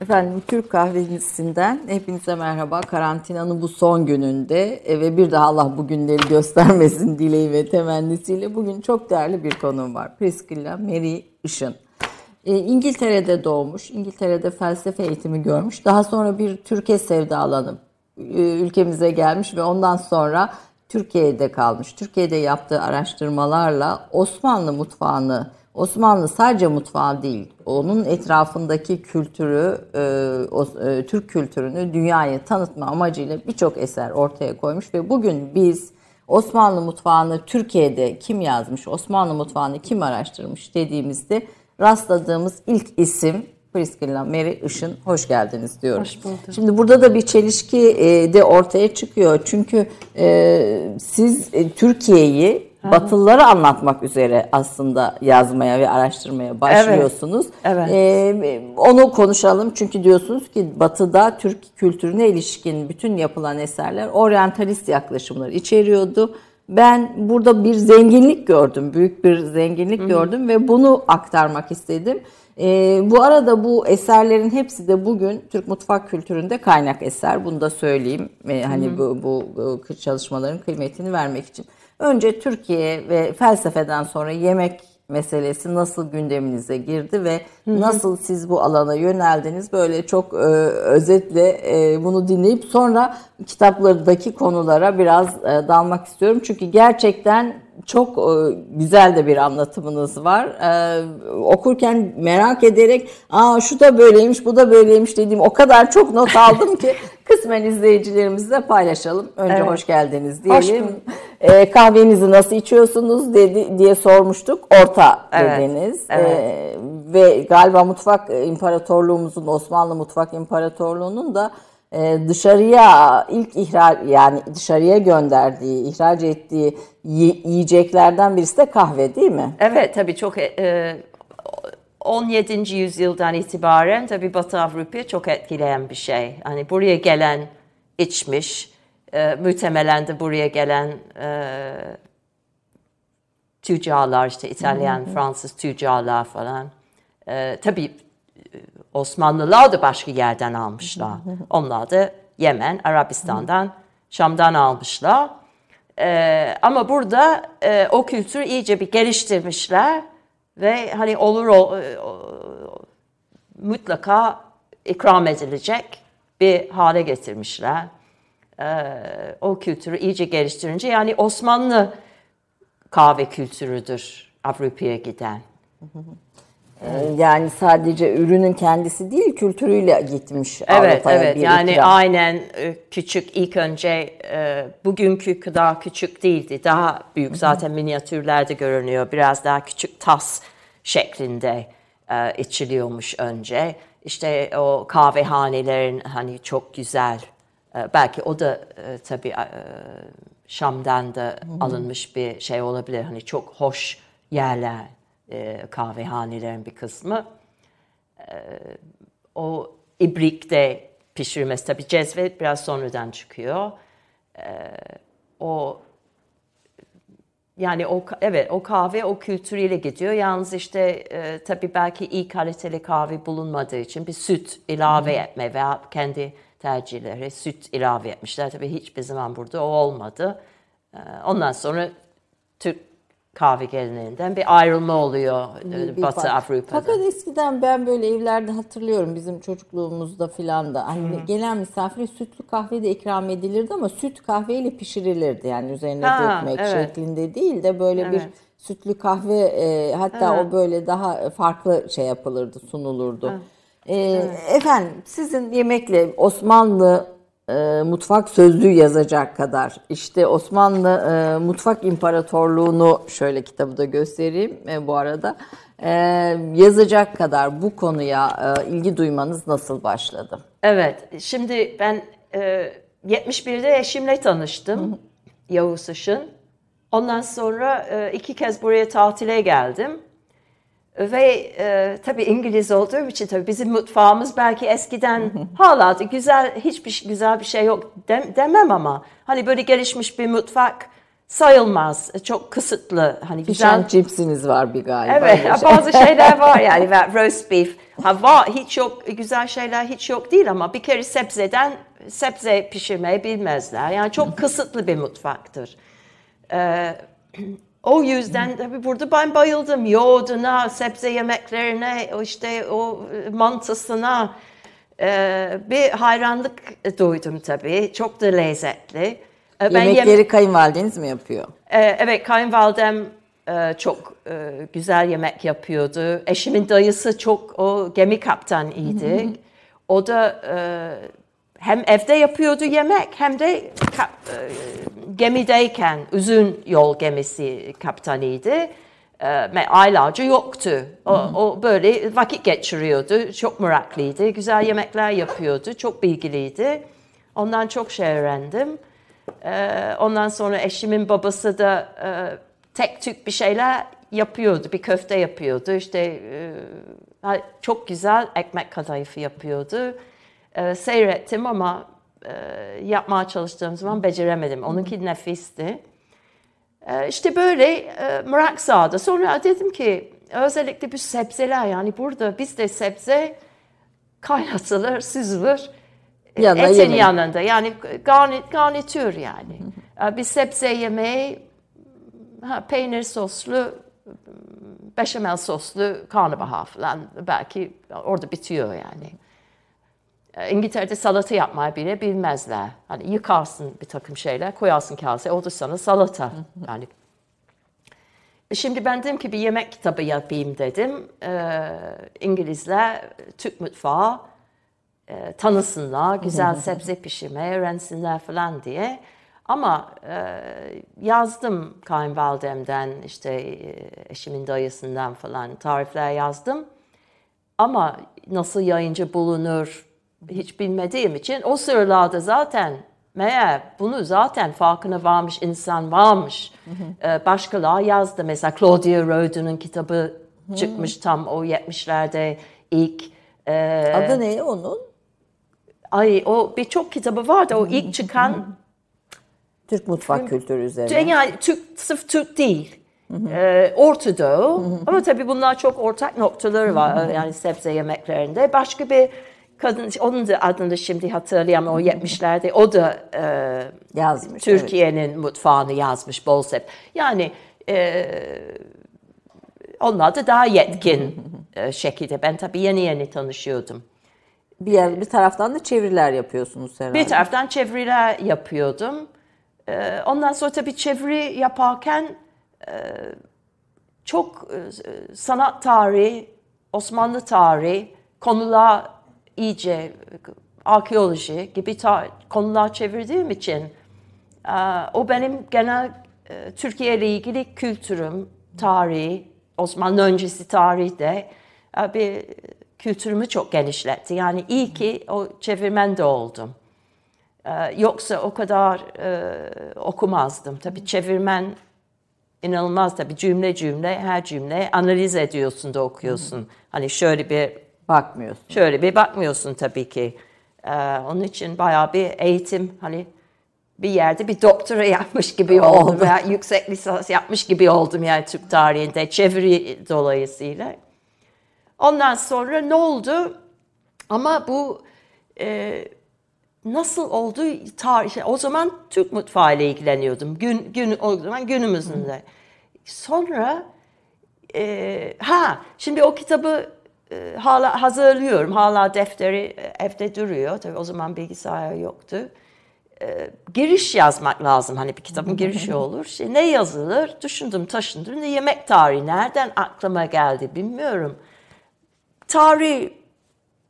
Efendim Türk kahvesinden hepinize merhaba. Karantinanın bu son gününde ve bir daha Allah bu günleri göstermesin dileği ve temennisiyle bugün çok değerli bir konuğum var. Priscilla Mary Işın. E, İngiltere'de doğmuş, İngiltere'de felsefe eğitimi görmüş. Daha sonra bir Türkiye sevdalanıp e, ülkemize gelmiş ve ondan sonra Türkiye'de kalmış. Türkiye'de yaptığı araştırmalarla Osmanlı mutfağını Osmanlı sadece mutfağı değil, onun etrafındaki kültürü, e, e, Türk kültürünü dünyaya tanıtma amacıyla birçok eser ortaya koymuş ve bugün biz Osmanlı mutfağını Türkiye'de kim yazmış, Osmanlı mutfağını kim araştırmış dediğimizde rastladığımız ilk isim Priscilla Mary Işın hoş geldiniz diyorum. Hoş bulduk. Şimdi burada da bir çelişki e, de ortaya çıkıyor. Çünkü siz e, Türkiye'yi Batılıları anlatmak üzere aslında yazmaya ve araştırmaya başlıyorsunuz. Evet. evet. Ee, onu konuşalım çünkü diyorsunuz ki Batı'da Türk kültürüne ilişkin bütün yapılan eserler oryantalist yaklaşımları içeriyordu. Ben burada bir zenginlik gördüm, büyük bir zenginlik Hı-hı. gördüm ve bunu aktarmak istedim. Ee, bu arada bu eserlerin hepsi de bugün Türk mutfak kültüründe kaynak eser. Bunu da söyleyeyim. Ee, hani bu, bu çalışmaların kıymetini vermek için. Önce Türkiye ve felsefeden sonra yemek meselesi nasıl gündeminize girdi ve nasıl siz bu alana yöneldiniz böyle çok e, özetle e, bunu dinleyip sonra kitaplardaki konulara biraz e, dalmak istiyorum. Çünkü gerçekten çok e, güzel de bir anlatımınız var. E, okurken merak ederek aa şu da böyleymiş bu da böyleymiş dediğim o kadar çok not aldım ki kısmen izleyicilerimizle paylaşalım. Önce evet. hoş geldiniz diyelim. Hoş e, kahvenizi nasıl içiyorsunuz dedi diye sormuştuk. Orta evet. dediniz. Evet. E, ve galiba mutfak imparatorluğumuzun Osmanlı mutfak imparatorluğunun da e, dışarıya ilk ihraç yani dışarıya gönderdiği, ihraç ettiği yiyeceklerden birisi de kahve değil mi? Evet tabii çok e, 17. yüzyıldan itibaren tabii Batı Avrupa'yı çok etkileyen bir şey. Hani buraya gelen içmiş, e, muhtemelen de buraya gelen e, tüccarlar işte İtalyan, Fransız tüccarlar falan. E, tabii Osmanlılar da başka yerden almışlar. Onlar da Yemen, Arabistan'dan, Şam'dan almışlar. Ee, ama burada e, o kültürü iyice bir geliştirmişler ve hani olur e, o, mutlaka ikram edilecek bir hale getirmişler. Ee, o kültürü iyice geliştirince yani Osmanlı kahve kültürüdür Avrupa'ya giden. Ee, yani sadece ürünün kendisi değil kültürüyle gitmiş evet, Avrupa'ya Evet yani ikram. aynen e, küçük ilk önce e, bugünkü kadar küçük değildi. Daha büyük zaten minyatürlerde görünüyor. Biraz daha küçük tas şeklinde e, içiliyormuş önce. İşte o kahvehanelerin hani çok güzel belki o da tabii Şam'dan da alınmış bir şey olabilir. Hani çok hoş yerler e, kahvehanelerin bir kısmı. E, o ibrikte pişirilmesi tabi cezve biraz sonradan çıkıyor. E, o yani o evet o kahve o kültürüyle gidiyor. Yalnız işte e, tabii belki iyi kaliteli kahve bulunmadığı için bir süt ilave hmm. etme veya kendi tercihleri süt ilave etmişler. Tabii hiçbir zaman burada o olmadı. E, ondan sonra Türk kahve geleneğinden bir ayrılma oluyor bir, bir Batı fark. Avrupa'da. Fakat eskiden ben böyle evlerde hatırlıyorum bizim çocukluğumuzda filan da hani hmm. gelen misafire sütlü kahve de ikram edilirdi ama süt kahveyle pişirilirdi yani üzerine ha, dökmek evet. şeklinde değil de böyle evet. bir sütlü kahve e, hatta evet. o böyle daha farklı şey yapılırdı sunulurdu. Evet. E, evet. Efendim sizin yemekle Osmanlı e, mutfak sözlüğü yazacak kadar. İşte Osmanlı e, Mutfak İmparatorluğunu şöyle kitabı da göstereyim e, bu arada. E, yazacak kadar bu konuya e, ilgi duymanız nasıl başladı? Evet, şimdi ben e, 71'de eşimle tanıştım. Yavuz Işın. Ondan sonra e, iki kez buraya tatile geldim. Ve e, tabii İngiliz olduğum için tabii bizim mutfağımız belki eskiden hala güzel, hiçbir güzel bir şey yok dem, demem ama hani böyle gelişmiş bir mutfak sayılmaz. Çok kısıtlı. Hani güzel cipsiniz var bir galiba. Evet, şey. bazı şeyler var yani. roast beef. Ha var, hiç yok, güzel şeyler hiç yok değil ama bir kere sebzeden sebze pişirmeyi bilmezler. Yani çok kısıtlı bir mutfaktır. Ee, o yüzden tabii burada ben bayıldım. Yoğurduna, sebze yemeklerine, işte o mantısına e, bir hayranlık duydum tabii. Çok da lezzetli. Ben Yemekleri yem kayınvalideniz mi yapıyor? Ee, evet, kayınvalidem e, çok e, güzel yemek yapıyordu. Eşimin dayısı çok o gemi kaptanıydı. o da e, hem evde yapıyordu yemek hem de gemideyken uzun yol gemisi kaptanıydı. E, aylarca yoktu. O, o böyle vakit geçiriyordu. Çok meraklıydı. Güzel yemekler yapıyordu. Çok bilgiliydi. Ondan çok şey öğrendim. Ee, ondan sonra eşimin babası da e, tek tük bir şeyler yapıyordu. Bir köfte yapıyordu. İşte e, çok güzel ekmek kadayıfı yapıyordu. E, seyrettim ama yapmaya çalıştığım zaman beceremedim. Onunki nefisti. İşte böyle merak sağdı. Sonra dedim ki özellikle bu sebzeler yani burada bizde sebze kaynatılır, süzülür Yanına etin yemeği. yanında. Yani garnit, garnitür yani. bir sebze yemeği, ha, peynir soslu, beşamel soslu karnabahar falan belki orada bitiyor yani. İngiltere'de salata yapmayı bile bilmezler. Hani yıkarsın bir takım şeyler, koyarsın kaseye, o da sana salata. Yani Şimdi ben dedim ki bir yemek kitabı yapayım dedim. Ee, İngilizler Türk mutfağı e, tanısınlar, güzel sebze pişirmeyi öğrensinler falan diye. Ama e, yazdım kayınvalidemden, işte e, eşimin dayısından falan tarifler yazdım. Ama nasıl yayıncı bulunur hiç bilmediğim için o sıralarda zaten meğer bunu zaten farkına varmış insan varmış. Ee, başkalar yazdı. Mesela Claudia Roden'un kitabı çıkmış tam o 70'lerde ilk. E, Adı ne onun? Ay o birçok kitabı vardı. O ilk çıkan Türk mutfak kültürü üzerine. Yani Türk, sırf Türk değil. Ee, Orta Doğu. Ama tabii bunlar çok ortak noktaları var. yani sebze yemeklerinde. Başka bir kadın, onun da adını şimdi hatırlayamam o 70'lerde. O da e, yazmış. Türkiye'nin evet. mutfağını yazmış bol sebze. Yani e, onlar da daha yetkin e, şekilde. Ben tabii yeni yeni tanışıyordum bir yer bir taraftan da çeviriler yapıyorsunuz herhalde. Bir taraftan çeviriler yapıyordum. Ee, ondan sonra tabii çeviri yaparken e, çok e, sanat tarihi, Osmanlı tarihi konular iyice arkeoloji gibi konular çevirdiğim için e, o benim genel Türkiye ile ilgili kültürüm, tarihi, Osmanlı öncesi tarihi de bir kültürümü çok genişletti. Yani iyi ki o çevirmen de oldum. Yoksa o kadar e, okumazdım. Tabii çevirmen inanılmaz tabii cümle cümle her cümle analiz ediyorsun da okuyorsun. Hani şöyle bir bakmıyorsun. Şöyle bir bakmıyorsun tabii ki. Ee, onun için bayağı bir eğitim hani bir yerde bir doktora yapmış gibi oldum veya yüksek lisans yapmış gibi oldum yani Türk tarihinde çeviri dolayısıyla. Ondan sonra ne oldu? Ama bu e, nasıl oldu? Tarih, o zaman Türk mutfağı ile ilgileniyordum. Gün, gün, o zaman günümüzünde. Sonra e, ha şimdi o kitabı e, hala hazırlıyorum. Hala defteri e, evde duruyor. Tabii o zaman bilgisayar yoktu. E, giriş yazmak lazım. Hani bir kitabın girişi olur. Şey, ne yazılır? Düşündüm, taşındım. Ne yemek tarihi nereden aklıma geldi bilmiyorum. Tarih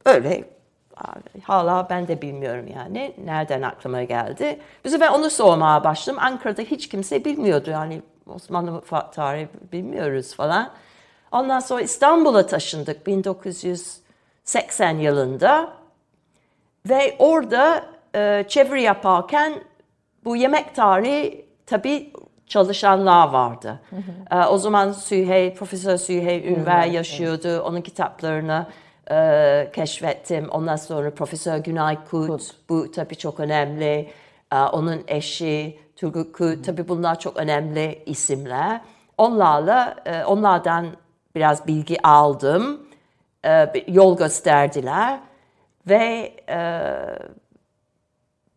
öyle hala ben de bilmiyorum yani nereden aklıma geldi. Bize ben onu sormaya başladım. Ankara'da hiç kimse bilmiyordu yani Osmanlı mutfak tarihi bilmiyoruz falan. Ondan sonra İstanbul'a taşındık 1980 yılında ve orada e, çeviri yaparken bu yemek tarihi tabii çalışanlar vardı. Hı hı. E, o zaman Sühey, Profesör Sühey Ünver yaşıyordu. Evet. Onun kitaplarını e, keşfettim. Ondan sonra Profesör Günay Kut, Kut. bu tabii çok önemli. e, onun eşi Turgut tabii bunlar çok önemli isimler. Onlarla e, onlardan biraz bilgi aldım. E, yol gösterdiler ve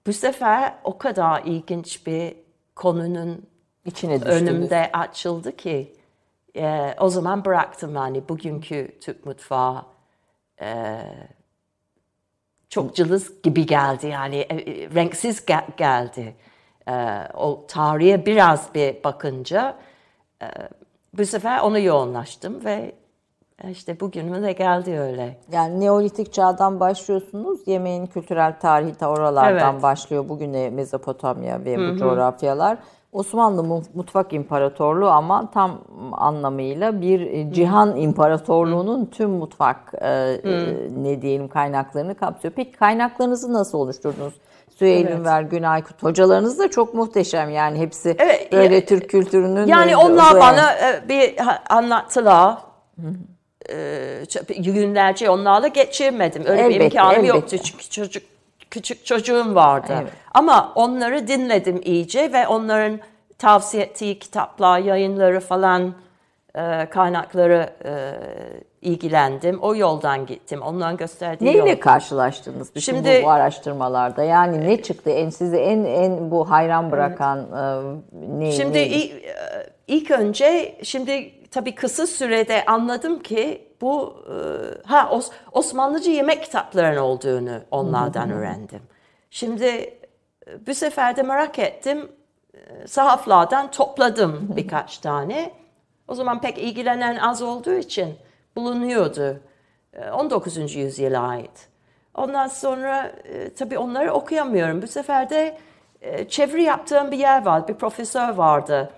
bu sefer o kadar ilginç bir konunun içine düştünüz. önümde açıldı ki e, o zaman bıraktım yani bugünkü Türk mutfağı e, çok cılız gibi geldi yani e, e renksiz gel- geldi. E, o tarihe biraz bir bakınca e, bu sefer onu yoğunlaştım ve işte bugünüme de geldi öyle. Yani Neolitik çağdan başlıyorsunuz. Yemeğin kültürel tarihi ta oralardan evet. başlıyor. Bugüne Mezopotamya ve Hı-hı. bu coğrafyalar. Osmanlı Mutfak İmparatorluğu ama tam anlamıyla bir e, cihan imparatorluğunun tüm mutfak e, e, ne diyelim kaynaklarını kapsıyor. Peki kaynaklarınızı nasıl oluşturdunuz? Süheyl evet. Ünver, Günaykut hocalarınız da çok muhteşem yani hepsi evet, böyle ya, Türk kültürünün. Yani onlar bana bir anlattılar. günlerce onlarla geçirmedim. Öyle elbette, bir imkanım elbette. yoktu çünkü çocuk küçük çocuğum vardı. Evet. Ama onları dinledim iyice ve onların tavsiye ettiği kitaplar, yayınları falan e, kaynakları e, ilgilendim. O yoldan gittim. Onların gösterdiği Neyle yol. karşılaştınız bütün Şimdi, bu, araştırmalarda? Yani ne çıktı? En sizi en en bu hayran bırakan evet. e, ne? Şimdi ilk, e, ilk önce şimdi tabii kısa sürede anladım ki bu e, ha Os, Osmanlıcı yemek kitaplarının olduğunu onlardan öğrendim. Şimdi e, bu sefer de merak ettim. E, sahaflardan topladım birkaç tane. O zaman pek ilgilenen az olduğu için bulunuyordu. 19. yüzyıla ait. Ondan sonra tabii onları okuyamıyorum. Bu sefer de çeviri yaptığım bir yer vardı. Bir profesör vardı.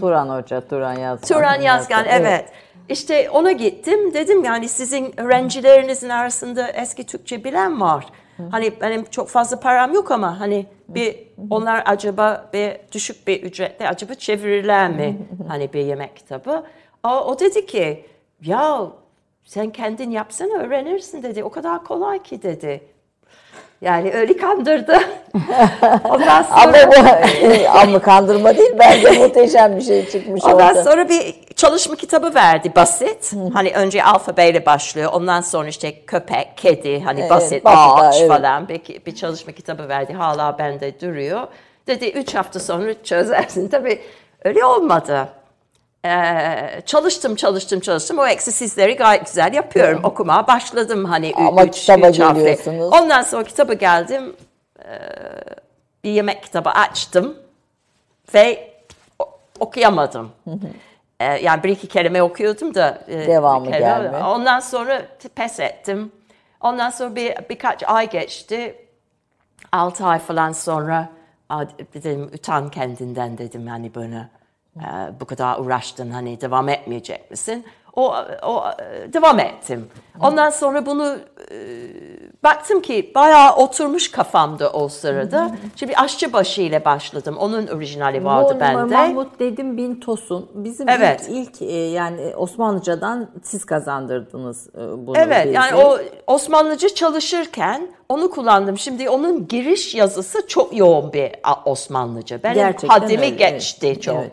Turan Hoca, Turan Yazgan. Turan Yazgan, evet. evet. İşte ona gittim. Dedim yani sizin öğrencilerinizin arasında eski Türkçe bilen var. Hani benim çok fazla param yok ama hani bir onlar acaba bir düşük bir ücretle acaba çevirirler mi? hani bir yemek kitabı. O, o dedi ki ya sen kendin yapsana öğrenirsin dedi. O kadar kolay ki dedi. Yani öyle kandırdı. Ondan sonra... Ama bu ama kandırma değil bence muhteşem bir şey çıkmış Ondan orada. sonra bir çalışma kitabı verdi basit. hani önce alfabeyle başlıyor. Ondan sonra işte köpek, kedi hani evet, basit ağaç evet. falan bir, bir çalışma kitabı verdi. Hala bende duruyor. Dedi üç hafta sonra çözersin. Tabii öyle olmadı. Ee, çalıştım çalıştım çalıştım o egzersizleri gayet güzel yapıyorum evet. okumaya başladım hani Ama üç, kitaba üç geliyorsunuz. Ondan sonra kitaba geldim ee, bir yemek kitabı açtım ve okuyamadım. Ee, yani bir iki kelime okuyordum da e, devamı geldi. Ondan sonra pes ettim. Ondan sonra bir birkaç ay geçti. Altı ay falan sonra dedim utan kendinden dedim yani bunu ee, bu kadar uğraştın hani devam etmeyecek misin? O, o devam ettim. Ondan sonra bunu e, baktım ki bayağı oturmuş kafamda o sırada. Şimdi aşçıbaşı ile başladım. Onun orijinali vardı bende. Mahmut dedim Bin Tosun. Bizim evet. ilk, ilk e, yani Osmanlıcadan siz kazandırdınız e, bunu. Evet bize. yani o Osmanlıca çalışırken onu kullandım. Şimdi onun giriş yazısı çok yoğun bir Osmanlıca. Benim Gerçekten haddimi öyle, geçti evet. çok. Evet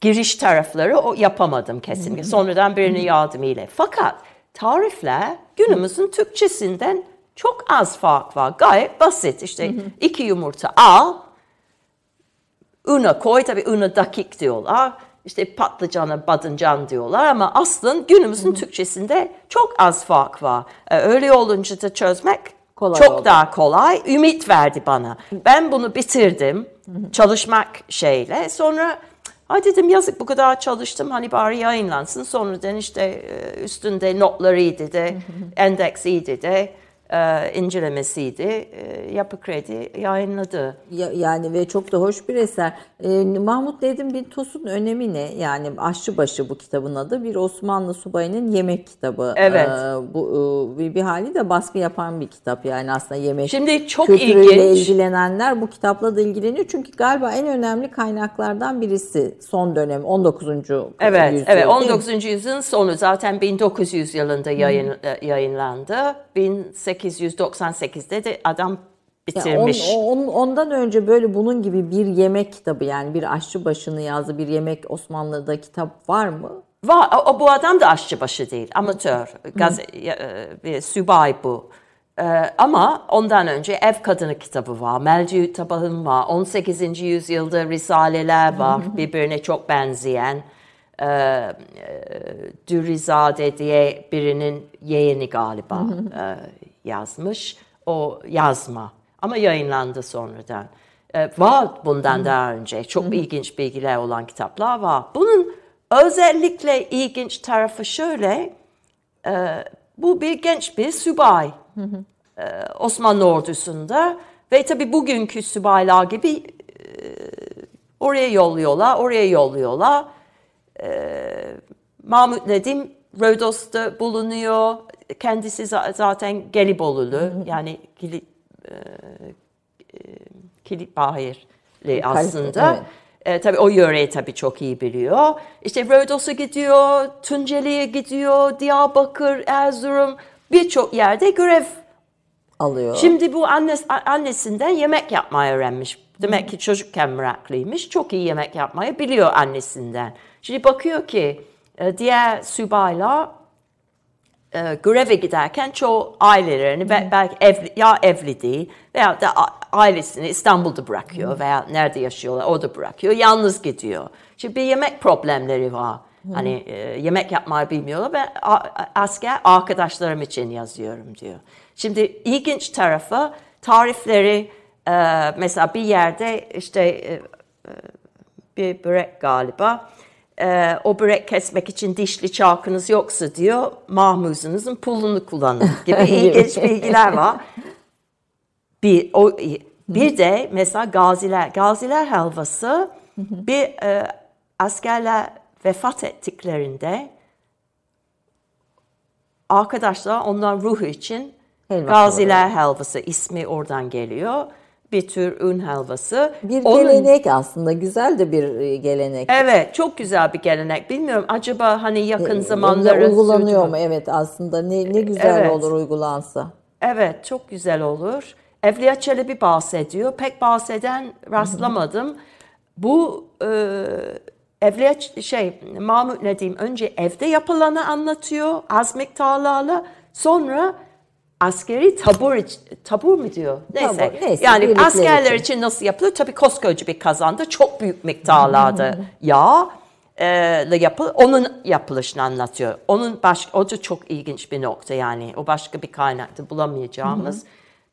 giriş tarafları o yapamadım kesinlikle. Sonradan birinin yardımıyla. Fakat tarifler günümüzün Türkçesinden çok az fark var. Gayet basit. İşte iki yumurta al, una koy. Tabii una dakik diyorlar. İşte patlıcana badıncan diyorlar ama aslında günümüzün Türkçesinde çok az fark var. Ee, öyle olunca da çözmek kolay çok oldu. daha kolay. Ümit verdi bana. Ben bunu bitirdim. Çalışmak şeyle. Sonra Ay dedim yazık bu kadar çalıştım hani bari yayınlansın. Sonradan işte e, üstünde notlarıydı de, endeksiydi de e, incelemesiydi. E, Yapı Kredi yayınladı. Ya, yani ve çok da hoş bir eser. E, Mahmut Nedim Bin Tosun önemi ne? Yani Aşçıbaşı bu kitabın adı. Bir Osmanlı subayının yemek kitabı. Evet. E, bu e, bir hali de baskı yapan bir kitap yani aslında yemek Şimdi çok kültürüyle ilginç. ilgilenenler bu kitapla da ilgileniyor. Çünkü galiba en önemli kaynaklardan birisi son dönem 19. Evet, yüzyıl. Evet, 19. yüzyılın sonu zaten 1900 yılında yayın, hmm. yayınlandı. 1898'de de adam bitirmiş. Yani on, on, ondan önce böyle bunun gibi bir yemek kitabı yani bir aşçı başını yazdığı bir yemek Osmanlı'da kitap var mı? Var. O, bu adam da aşçıbaşı değil. Amatör. Gaz, e, subay bu. Ee, ama ondan önce Ev Kadını kitabı var. Melciü Tabahım var. 18. yüzyılda risaleler var. Birbirine çok benzeyen. Ee, e, Dürizade diye birinin yeğeni galiba e, yazmış. O yazma. Ama yayınlandı sonradan. Ee, var bundan daha önce. Çok ilginç bilgiler olan kitaplar var. Bunun özellikle ilginç tarafı şöyle. e, bu bir genç bir subay. E, Osmanlı ordusunda ve tabi bugünkü subaylar gibi e, oraya yolluyorlar, oraya yolluyorlar. E, Mahmut Nedim Rodos'ta bulunuyor. Kendisi za- zaten Gelibolulu yani Kilit, e, e, Bahirli aslında. evet. E, tabii o yöreyi tabii çok iyi biliyor. İşte Rodos'a gidiyor, Tunceli'ye gidiyor, Diyarbakır, Erzurum birçok yerde görev Alıyor. Şimdi bu annesi, annesinden yemek yapmayı öğrenmiş. Demek ki çocukken meraklıymış. Çok iyi yemek yapmayı biliyor annesinden. Şimdi bakıyor ki diğer subaylar e, göreve giderken çoğu ailelerini ve belki evli, ya evli değil veya da ailesini İstanbul'da bırakıyor veya nerede yaşıyorlar orada bırakıyor. Yalnız gidiyor. Şimdi bir yemek problemleri var. Hani e, yemek yapmayı bilmiyorlar ve asker arkadaşlarım için yazıyorum diyor. Şimdi ilginç tarafı tarifleri e, mesela bir yerde işte e, bir börek galiba. Ee, o börek kesmek için dişli çarkınız yoksa diyor mahmuzunuzun pulunu kullanın gibi ilginç bilgiler var. Bir, o, bir de mesela gaziler, gaziler helvası bir e, askerler vefat ettiklerinde arkadaşlar onların ruhu için Helva gaziler helvası ismi oradan geliyor. Bir tür un helvası. bir Onun- gelenek aslında güzel de bir e, gelenek. Evet, çok güzel bir gelenek. Bilmiyorum acaba hani yakın Ya zamanlara uygulanıyor sürdü mu? Evet aslında ne ne güzel Evet. olur uygulansa. Evet, çok güzel olur. Evliya Çelebi bahsediyor. Pek bahseden rastlamadım. Bu e, Evliya şey Mahmut Nedim önce evde yapılanı anlatıyor az miktarlarla. Sonra askeri tabur tabur mu diyor? Neyse. Tabur, neyse, yani askerler için. için nasıl yapılır? Tabii koskoca bir kazanda çok büyük miktarlarda yağ e, ile yapıl onun yapılışını anlatıyor. Onun baş o da çok ilginç bir nokta yani. O başka bir kaynakta bulamayacağımız.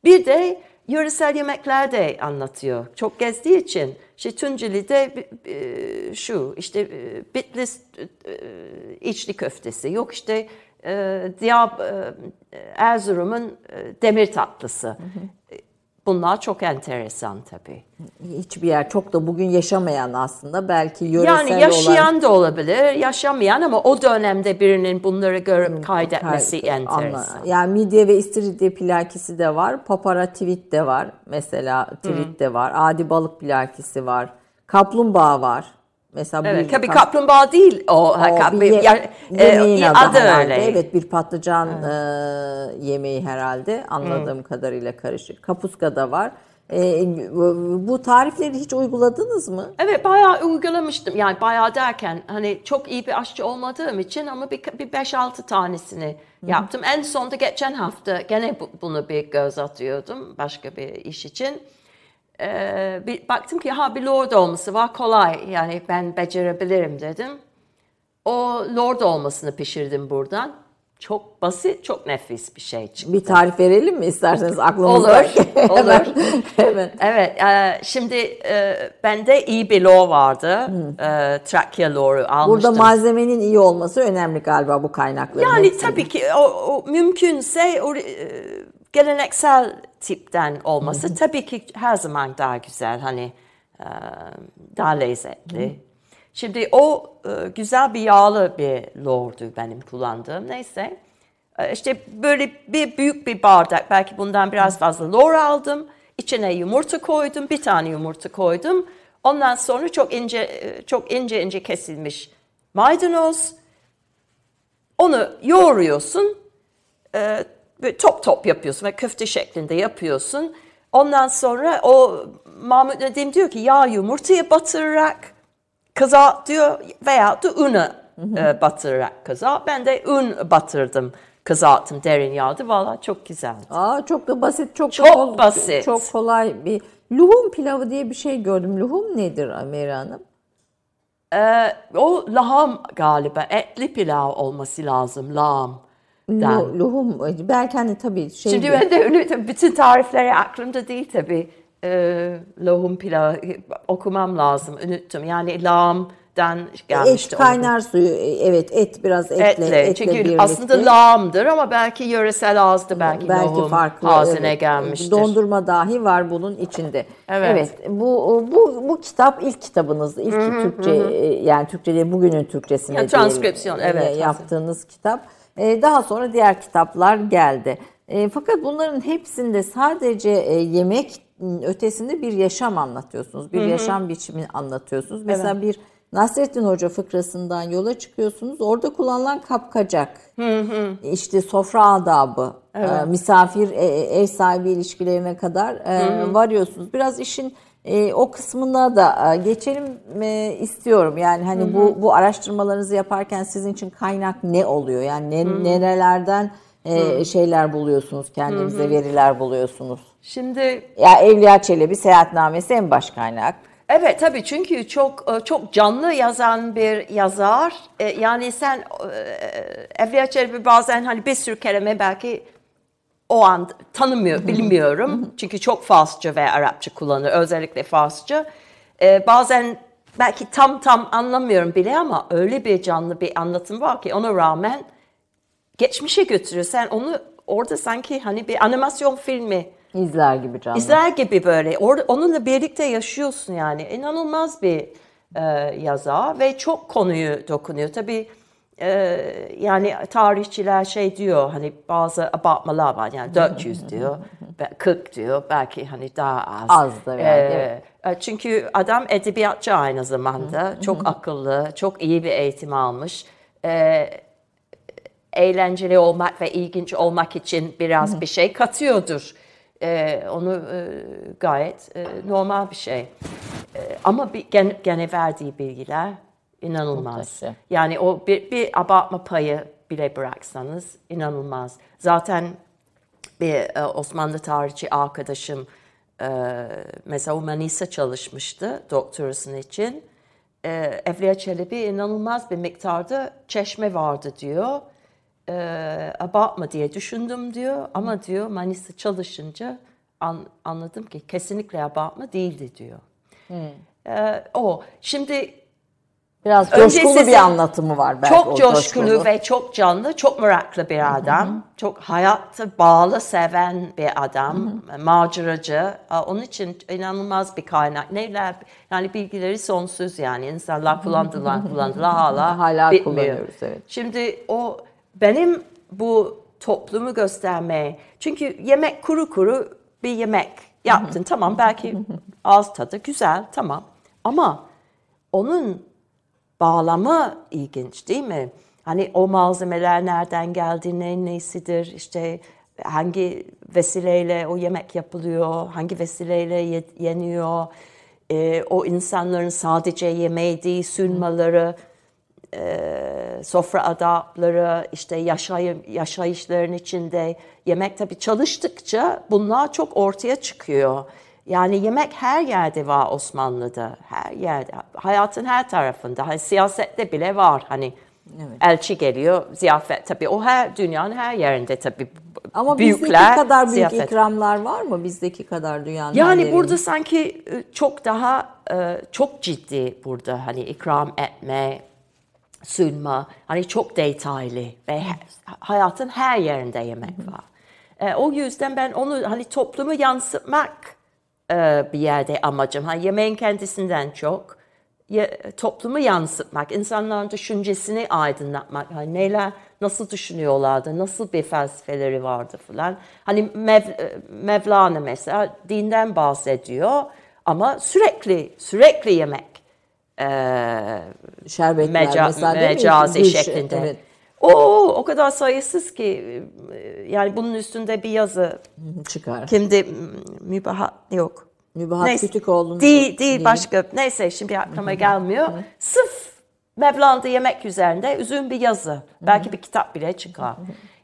Bir de yöresel yemekler de anlatıyor. Çok gezdiği için. İşte Tunceli'de e, şu işte e, Bitlis e, içli köftesi. Yok işte e, Diyab e, Erzurum'un e, demir tatlısı. Bunlar çok enteresan tabii. Hiçbir yer çok da bugün yaşamayan aslında belki yöresel Yani olan yaşayan da olabilir, yaşamayan ama o dönemde birinin bunları görüp kaydetmesi Kay- anla- enteresan. Yani midye ve istiridye plakisi de var. Papara tweet de var. Mesela tweet de var. Adi balık plakisi var. Kaplumbağa var. Mesela Evet, tabii kap- kaplumbağa değil o. o kap- bir ye- yani, e, adı, adı herhalde. öyle. Evet bir patlıcan e, yemeği herhalde anladığım kadarıyla karışık. Kapuska da var. E, bu- tarifleri hiç uyguladınız mı? Evet bayağı uygulamıştım. Yani bayağı derken hani çok iyi bir aşçı olmadığım için ama bir, bir 5-6 tanesini yaptım. En sonunda geçen hafta gene bu- bunu bir göz atıyordum başka bir iş için. Ee, bir, baktım ki ha bir lord olması var kolay yani ben becerebilirim dedim. O lord olmasını pişirdim buradan. Çok basit, çok nefis bir şey çıktı. Bir tarif verelim mi isterseniz aklımızda? Olur, olur. Hemen. Evet, e, şimdi e, bende iyi bir lor vardı. E, Trakya loru almıştım. Burada malzemenin iyi olması önemli galiba bu kaynakların. yani hepsinde. tabii ki o, o mümkünse o, e, geleneksel tipten olması tabii ki her zaman daha güzel. Hani e, daha lezzetli. Şimdi o e, güzel bir yağlı bir lordu benim kullandığım. Neyse. E, işte böyle bir büyük bir bardak belki bundan biraz fazla lor aldım. İçine yumurta koydum. Bir tane yumurta koydum. Ondan sonra çok ince çok ince ince kesilmiş maydanoz. Onu yoğuruyorsun. Böyle top top yapıyorsun ve köfte şeklinde yapıyorsun. Ondan sonra o Mahmut Nedim diyor ki ya yumurtaya batırarak kızart diyor veya da unu e, batırarak kızart. Ben de un batırdım kızarttım derin yağda. Valla çok güzeldi. Aa çok da basit, çok, Çok da kol- basit. Çok kolay bir luhum pilavı diye bir şey gördüm. Luhum nedir Ameri Hanım? Ee, o laham galiba etli pilav olması lazım laham. Lu- luhum belki hani tabii şey Şimdi ben de tabii bütün tarifleri aklımda değil tabii. Ee, lahum pilavı okumam lazım. Unuttum. Yani lahamdan gelmişti. et kaynar suyu e, evet et biraz etle Etle. etle, Çünkü birlikte. aslında lahamdır ama belki yöresel ağızda belki, belki farklı ağzına evet. gelmiştir. Dondurma dahi var bunun içinde. Evet. bu bu bu kitap ilk kitabınız. ilk Türkçe e, yani Türkçe değil bugünün Türkçesine Ya, diyelim, transkripsiyon, e, evet. yaptığınız kitap. E, Daha sonra diğer kitaplar geldi. Fakat bunların hepsinde sadece yemek ötesinde bir yaşam anlatıyorsunuz. Bir yaşam biçimi anlatıyorsunuz. Mesela bir Nasrettin Hoca fıkrasından yola çıkıyorsunuz. Orada kullanılan kapkacak, işte sofra adabı, e, misafir e, ev sahibi ilişkilerine kadar e, varıyorsunuz. Biraz işin e, o kısmına da e, geçelim e, istiyorum. Yani hani bu bu araştırmalarınızı yaparken sizin için kaynak ne oluyor? Yani ne, nerelerden e, şeyler buluyorsunuz kendinize, veriler buluyorsunuz? Şimdi Ya Evliya Çelebi seyahatnamesi en baş kaynak. Evet tabii çünkü çok e, çok canlı yazan bir yazar. E, Yani sen e, Evliya Çelebi bazen hani bir sürü kelime belki o an tanımıyor, bilmiyorum. Çünkü çok Farsça ve Arapça kullanır, özellikle Farsça. Bazen belki tam tam anlamıyorum bile ama öyle bir canlı bir anlatım var ki ona rağmen geçmişe götürüyor. Sen onu orada sanki hani bir animasyon filmi İzler gibi canlı. İzler gibi böyle. Or onunla birlikte yaşıyorsun yani. İnanılmaz bir e, yazar ve çok konuyu dokunuyor. Tabii e, yani tarihçiler şey diyor hani bazı abartmalar var yani 400 diyor, be- 40 diyor belki hani daha az. Az da yani, E, e, Çünkü adam edebiyatçı aynı zamanda. Çok akıllı, çok iyi bir eğitim almış. E, eğlenceli olmak ve ilginç olmak için biraz bir şey katıyordur. Ee, onu e, gayet e, normal bir şey. E, ama bir, gene, gene verdiği bilgiler inanılmaz. Muhteşem. Yani o bir, bir abartma payı bile bıraksanız inanılmaz. Zaten bir e, Osmanlı tarihçi arkadaşım e, mesela Manisa çalışmıştı doktorasının için. E, Evliya Çelebi inanılmaz bir miktarda çeşme vardı diyor. E, abartma diye düşündüm diyor ama diyor Manisa çalışınca an- anladım ki kesinlikle abartma değildi diyor. E, o. Şimdi Biraz coşkulu bir anlatımı var belki. çok coşkulu ve çok canlı, çok meraklı bir adam. Çok hayata bağlı, seven bir adam, maceracı. Aa, Onun için inanılmaz bir kaynak. Neler, yani bilgileri sonsuz yani. İnsanlar kullandılar, kullandılar hala, Hala bitmiyor. kullanıyoruz, evet. Şimdi o benim bu toplumu göstermeye, çünkü yemek kuru kuru bir yemek yaptın. tamam belki ağız tadı güzel, tamam. Ama onun bağlamı ilginç değil mi? Hani o malzemeler nereden geldi, ne nesidir, işte hangi vesileyle o yemek yapılıyor, hangi vesileyle ye- yeniyor, Ee, o insanların sadece yemeği değil, sunmaları, e, sofra adapları, işte yaşay yaşayışların içinde yemek tabii çalıştıkça bunlar çok ortaya çıkıyor. Yani yemek her yerde var Osmanlı'da, her yerde, hayatın her tarafında. Hani siyasette bile var hani elçi geliyor, ziyafet tabii o her dünyanın her yerinde tabii. Ama büyükler bizdeki kadar büyük ziyafet. ikramlar var mı? Bizdeki kadar dünyanın Yani yerinde? burada sanki e, çok daha e, çok ciddi burada hani ikram etme, sunma, hani çok detaylı ve hayatın her yerinde yemek var. E, o yüzden ben onu hani toplumu yansıtmak e, bir yerde amacım. Hani yemeğin kendisinden çok ye- toplumu yansıtmak, insanların düşüncesini aydınlatmak. Hani neler, nasıl düşünüyorlardı, nasıl bir felsefeleri vardı falan. Hani Mev, e, Mevlana mesela dinden bahsediyor ama sürekli, sürekli yemek e, Şerbetler meca- mesela değil mi? mecazi Gülş- şeklinde. Evet. O o kadar sayısız ki yani bunun üstünde bir yazı çıkar. Kimdi mübahat yok. Mübahat Neyse, Kütükoğlu'nun değil, değil, değil başka. Neyse şimdi aklıma gelmiyor. Sırf Mevla'da yemek üzerinde uzun bir yazı. Belki bir kitap bile çıkar.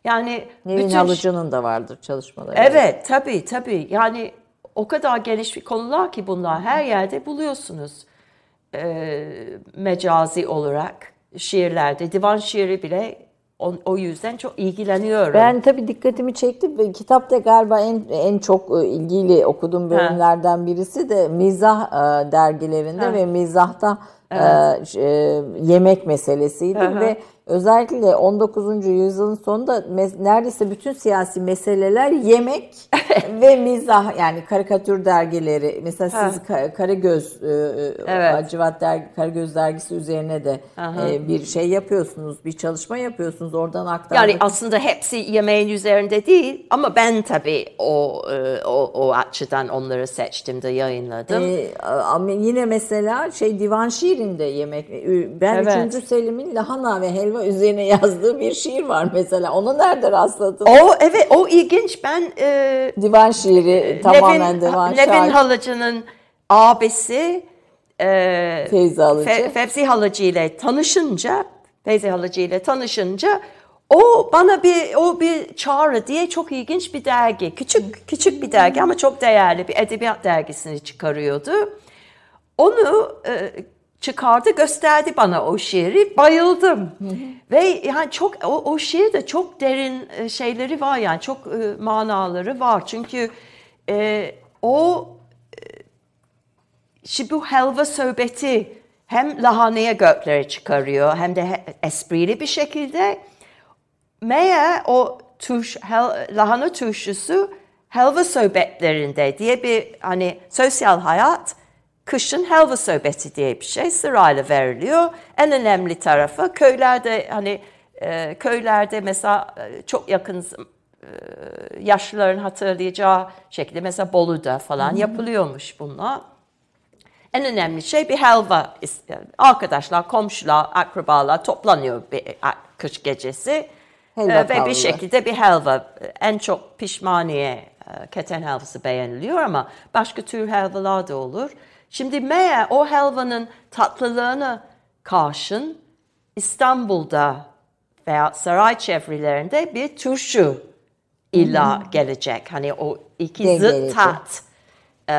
Yani Nevin bütün... Halıcı'nın da vardır çalışmaları. Evet, tabii tabii. Yani o kadar geniş bir konular ki bunlar her yerde buluyorsunuz. Ee, mecazi olarak şiirlerde, divan şiiri bile o, o yüzden çok ilgileniyorum. Ben tabii dikkatimi çekti. Kitapta galiba en en çok e, ilgili okuduğum bölümlerden birisi de mizah e, dergilerinde ha. ve mizahta evet. e, yemek meselesiydi Hı-hı. ve özellikle 19. yüzyılın sonunda neredeyse bütün siyasi meseleler yemek ve mizah yani karikatür dergileri mesela siz ha. Karagöz e, e, evet. Hacivat dergi Karagöz dergisi üzerine de e, bir şey yapıyorsunuz, bir çalışma yapıyorsunuz oradan aktarmak. Yani aslında hepsi yemeğin üzerinde değil ama ben tabii o e, o, o açıdan onları seçtim de yayınladım. Ee, ama yine mesela şey divan şiirinde yemek ben evet. 3. Selim'in lahana ve helva üzerine yazdığı bir şiir var mesela. Onu nerede rastladın? O evet o ilginç. Ben e, divan şiiri tamamen divan Nevin şair. Halıcı'nın abisi e, Feyzi Halıcı. Fe, Fevzi Halıcı ile tanışınca Fevzi Halıcı ile tanışınca o bana bir o bir çağrı diye çok ilginç bir dergi. Küçük küçük bir dergi ama çok değerli bir edebiyat dergisini çıkarıyordu. Onu e, çıkardı gösterdi bana o şiiri. Bayıldım. Hı hı. ve yani çok o, o şiirde çok derin e, şeyleri var yani çok e, manaları var. Çünkü e, o e, bu helva sohbeti hem lahaneye göklere çıkarıyor hem de esprili bir şekilde. Meğer o tuş, hel, lahana turşusu helva sohbetlerinde diye bir hani sosyal hayat kışın helva sohbeti diye bir şey sırayla veriliyor. En önemli tarafı köylerde hani e, köylerde mesela e, çok yakın e, yaşlıların hatırlayacağı şekilde mesela Bolu'da falan hmm. yapılıyormuş bunlar. En önemli şey bir helva. Arkadaşlar, komşular, akrabalar toplanıyor bir kış gecesi. Helva ve bir şekilde bir helva. En çok pişmaniye, keten helvası beğeniliyor ama başka tür helvalar da olur. Şimdi meğer o helvanın tatlılığını karşın İstanbul'da veya saray çevrelerinde bir turşu illa gelecek. Hani o iki zıt tat. Ee,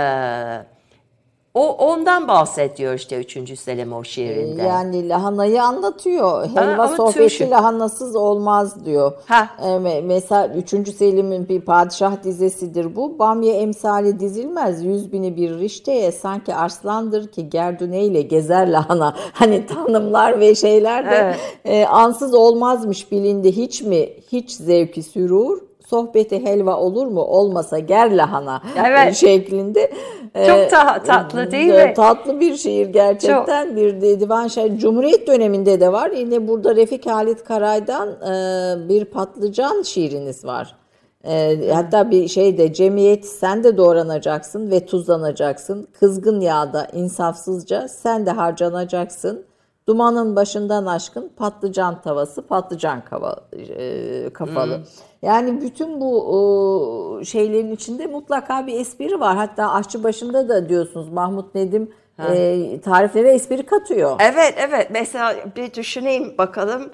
o ondan bahsediyor işte 3. Selim o şiirinde. Yani lahanayı anlatıyor. Helva ha, sohbeti lahanasız olmaz diyor. Ha. Ee, mesela 3. Selim'in bir padişah dizesidir bu. Bamya emsali dizilmez. Yüz bini bir rişteye sanki arslandır ki gerdüneyle gezer lahana. Hani tanımlar ve şeyler de evet. e, ansız olmazmış bilindi. Hiç mi? Hiç zevki sürur sohbeti helva olur mu olmasa ger lahana evet. şeklinde. Çok ee, ta- tatlı değil mi? Tatlı bir şiir gerçekten Çok. bir divan şair. Cumhuriyet döneminde de var. Yine burada Refik Halit Karay'dan e, bir patlıcan şiiriniz var. E, hatta bir şeyde cemiyet sen de doğranacaksın ve tuzlanacaksın. Kızgın yağda insafsızca sen de harcanacaksın. Dumanın başından aşkın patlıcan tavası, patlıcan kava, e, kafalı. Hmm. Yani bütün bu e, şeylerin içinde mutlaka bir espri var. Hatta aşçı başında da diyorsunuz Mahmut Nedim e, tariflere espri katıyor. Evet, evet. Mesela bir düşüneyim bakalım.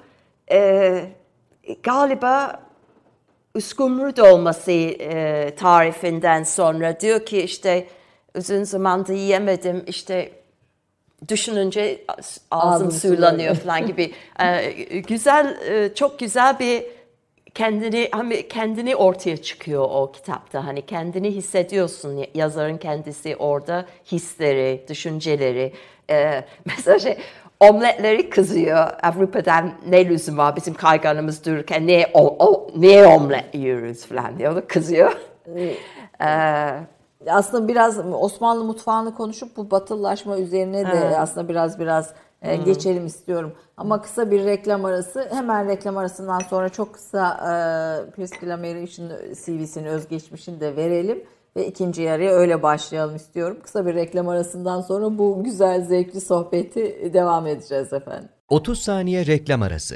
E, galiba uskumru dolması e, tarifinden sonra diyor ki işte uzun zamandır yiyemedim işte düşününce ağzım, ağzım suylanıyor falan gibi. Ee, güzel, e, çok güzel bir kendini hani kendini ortaya çıkıyor o kitapta. Hani kendini hissediyorsun yazarın kendisi orada hisleri, düşünceleri. Ee, mesela şey omletleri kızıyor. Avrupa'dan ne lüzum var bizim kayganımız dururken niye, o, o, niye omlet yiyoruz falan diyor. O kızıyor. ee, aslında biraz Osmanlı mutfağını konuşup bu batılılaşma üzerine de evet. aslında biraz biraz e, hmm. geçelim istiyorum. Ama kısa bir reklam arası. Hemen reklam arasından sonra çok kısa e, Priscilla Merich'in CV'sini, özgeçmişini de verelim. Ve ikinci yarıya öyle başlayalım istiyorum. Kısa bir reklam arasından sonra bu güzel zevkli sohbeti devam edeceğiz efendim. 30 saniye reklam arası.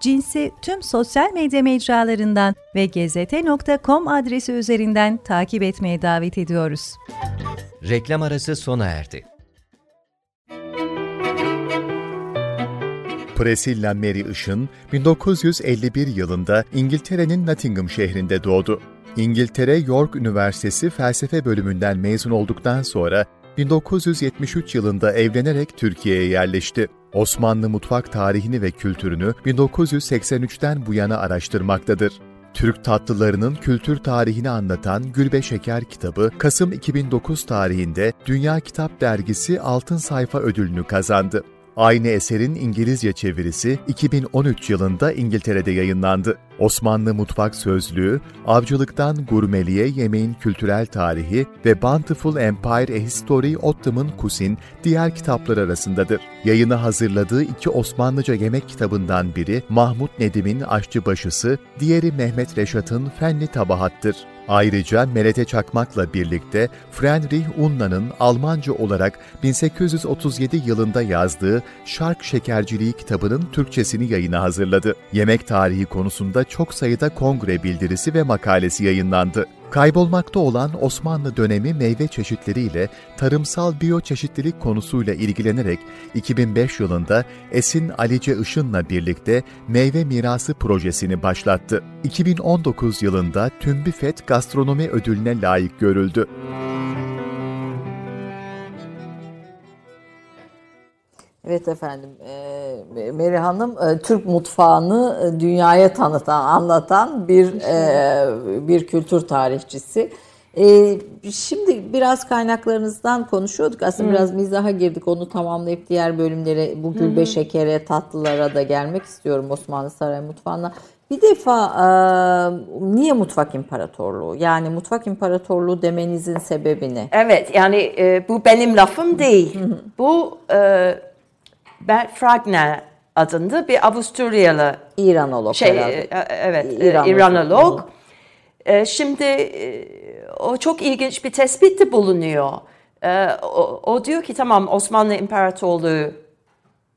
Cins'i tüm sosyal medya mecralarından ve gezete.com adresi üzerinden takip etmeye davet ediyoruz. Reklam arası sona erdi. Priscilla Mary Işın, 1951 yılında İngiltere'nin Nottingham şehrinde doğdu. İngiltere York Üniversitesi felsefe bölümünden mezun olduktan sonra 1973 yılında evlenerek Türkiye'ye yerleşti. Osmanlı mutfak tarihini ve kültürünü 1983'ten bu yana araştırmaktadır. Türk tatlılarının kültür tarihini anlatan Gülbe Şeker kitabı Kasım 2009 tarihinde Dünya Kitap Dergisi Altın Sayfa ödülünü kazandı. Aynı eserin İngilizce çevirisi 2013 yılında İngiltere'de yayınlandı. Osmanlı Mutfak Sözlüğü, Avcılıktan Gurmeliğe Yemeğin Kültürel Tarihi ve Bountiful Empire A History Ottoman Cuisine diğer kitaplar arasındadır. Yayını hazırladığı iki Osmanlıca yemek kitabından biri Mahmut Nedim'in Aşçıbaşısı, diğeri Mehmet Reşat'ın Fenli Tabahat'tır. Ayrıca Melete Çakmak'la birlikte Friedrich Unna'nın Almanca olarak 1837 yılında yazdığı Şark Şekerciliği kitabının Türkçesini yayına hazırladı. Yemek tarihi konusunda çok sayıda kongre bildirisi ve makalesi yayınlandı. Kaybolmakta olan Osmanlı dönemi meyve çeşitleriyle tarımsal biyoçeşitlilik konusuyla ilgilenerek 2005 yılında Esin Alice Işın'la birlikte Meyve Mirası projesini başlattı. 2019 yılında TÜMBİFET Gastronomi Ödülüne layık görüldü. Evet efendim, e, Meri Hanım e, Türk mutfağını e, dünyaya tanıtan, anlatan bir e, bir kültür tarihçisi. E, şimdi biraz kaynaklarınızdan konuşuyorduk. Aslında Hı. biraz mizaha girdik. Onu tamamlayıp diğer bölümlere, bu gülbe Hı. şekere, tatlılara da gelmek istiyorum Osmanlı Saray mutfağına. Bir defa e, niye mutfak imparatorluğu? Yani mutfak imparatorluğu demenizin sebebi ne? Evet yani e, bu benim lafım değil. bu e, Bert Fragner adında bir Avusturyalı İranolog şey, herhalde. E, evet, e, İranolog. İranolog. E, şimdi o çok ilginç bir tespitte bulunuyor. O, o diyor ki tamam Osmanlı İmparatorluğu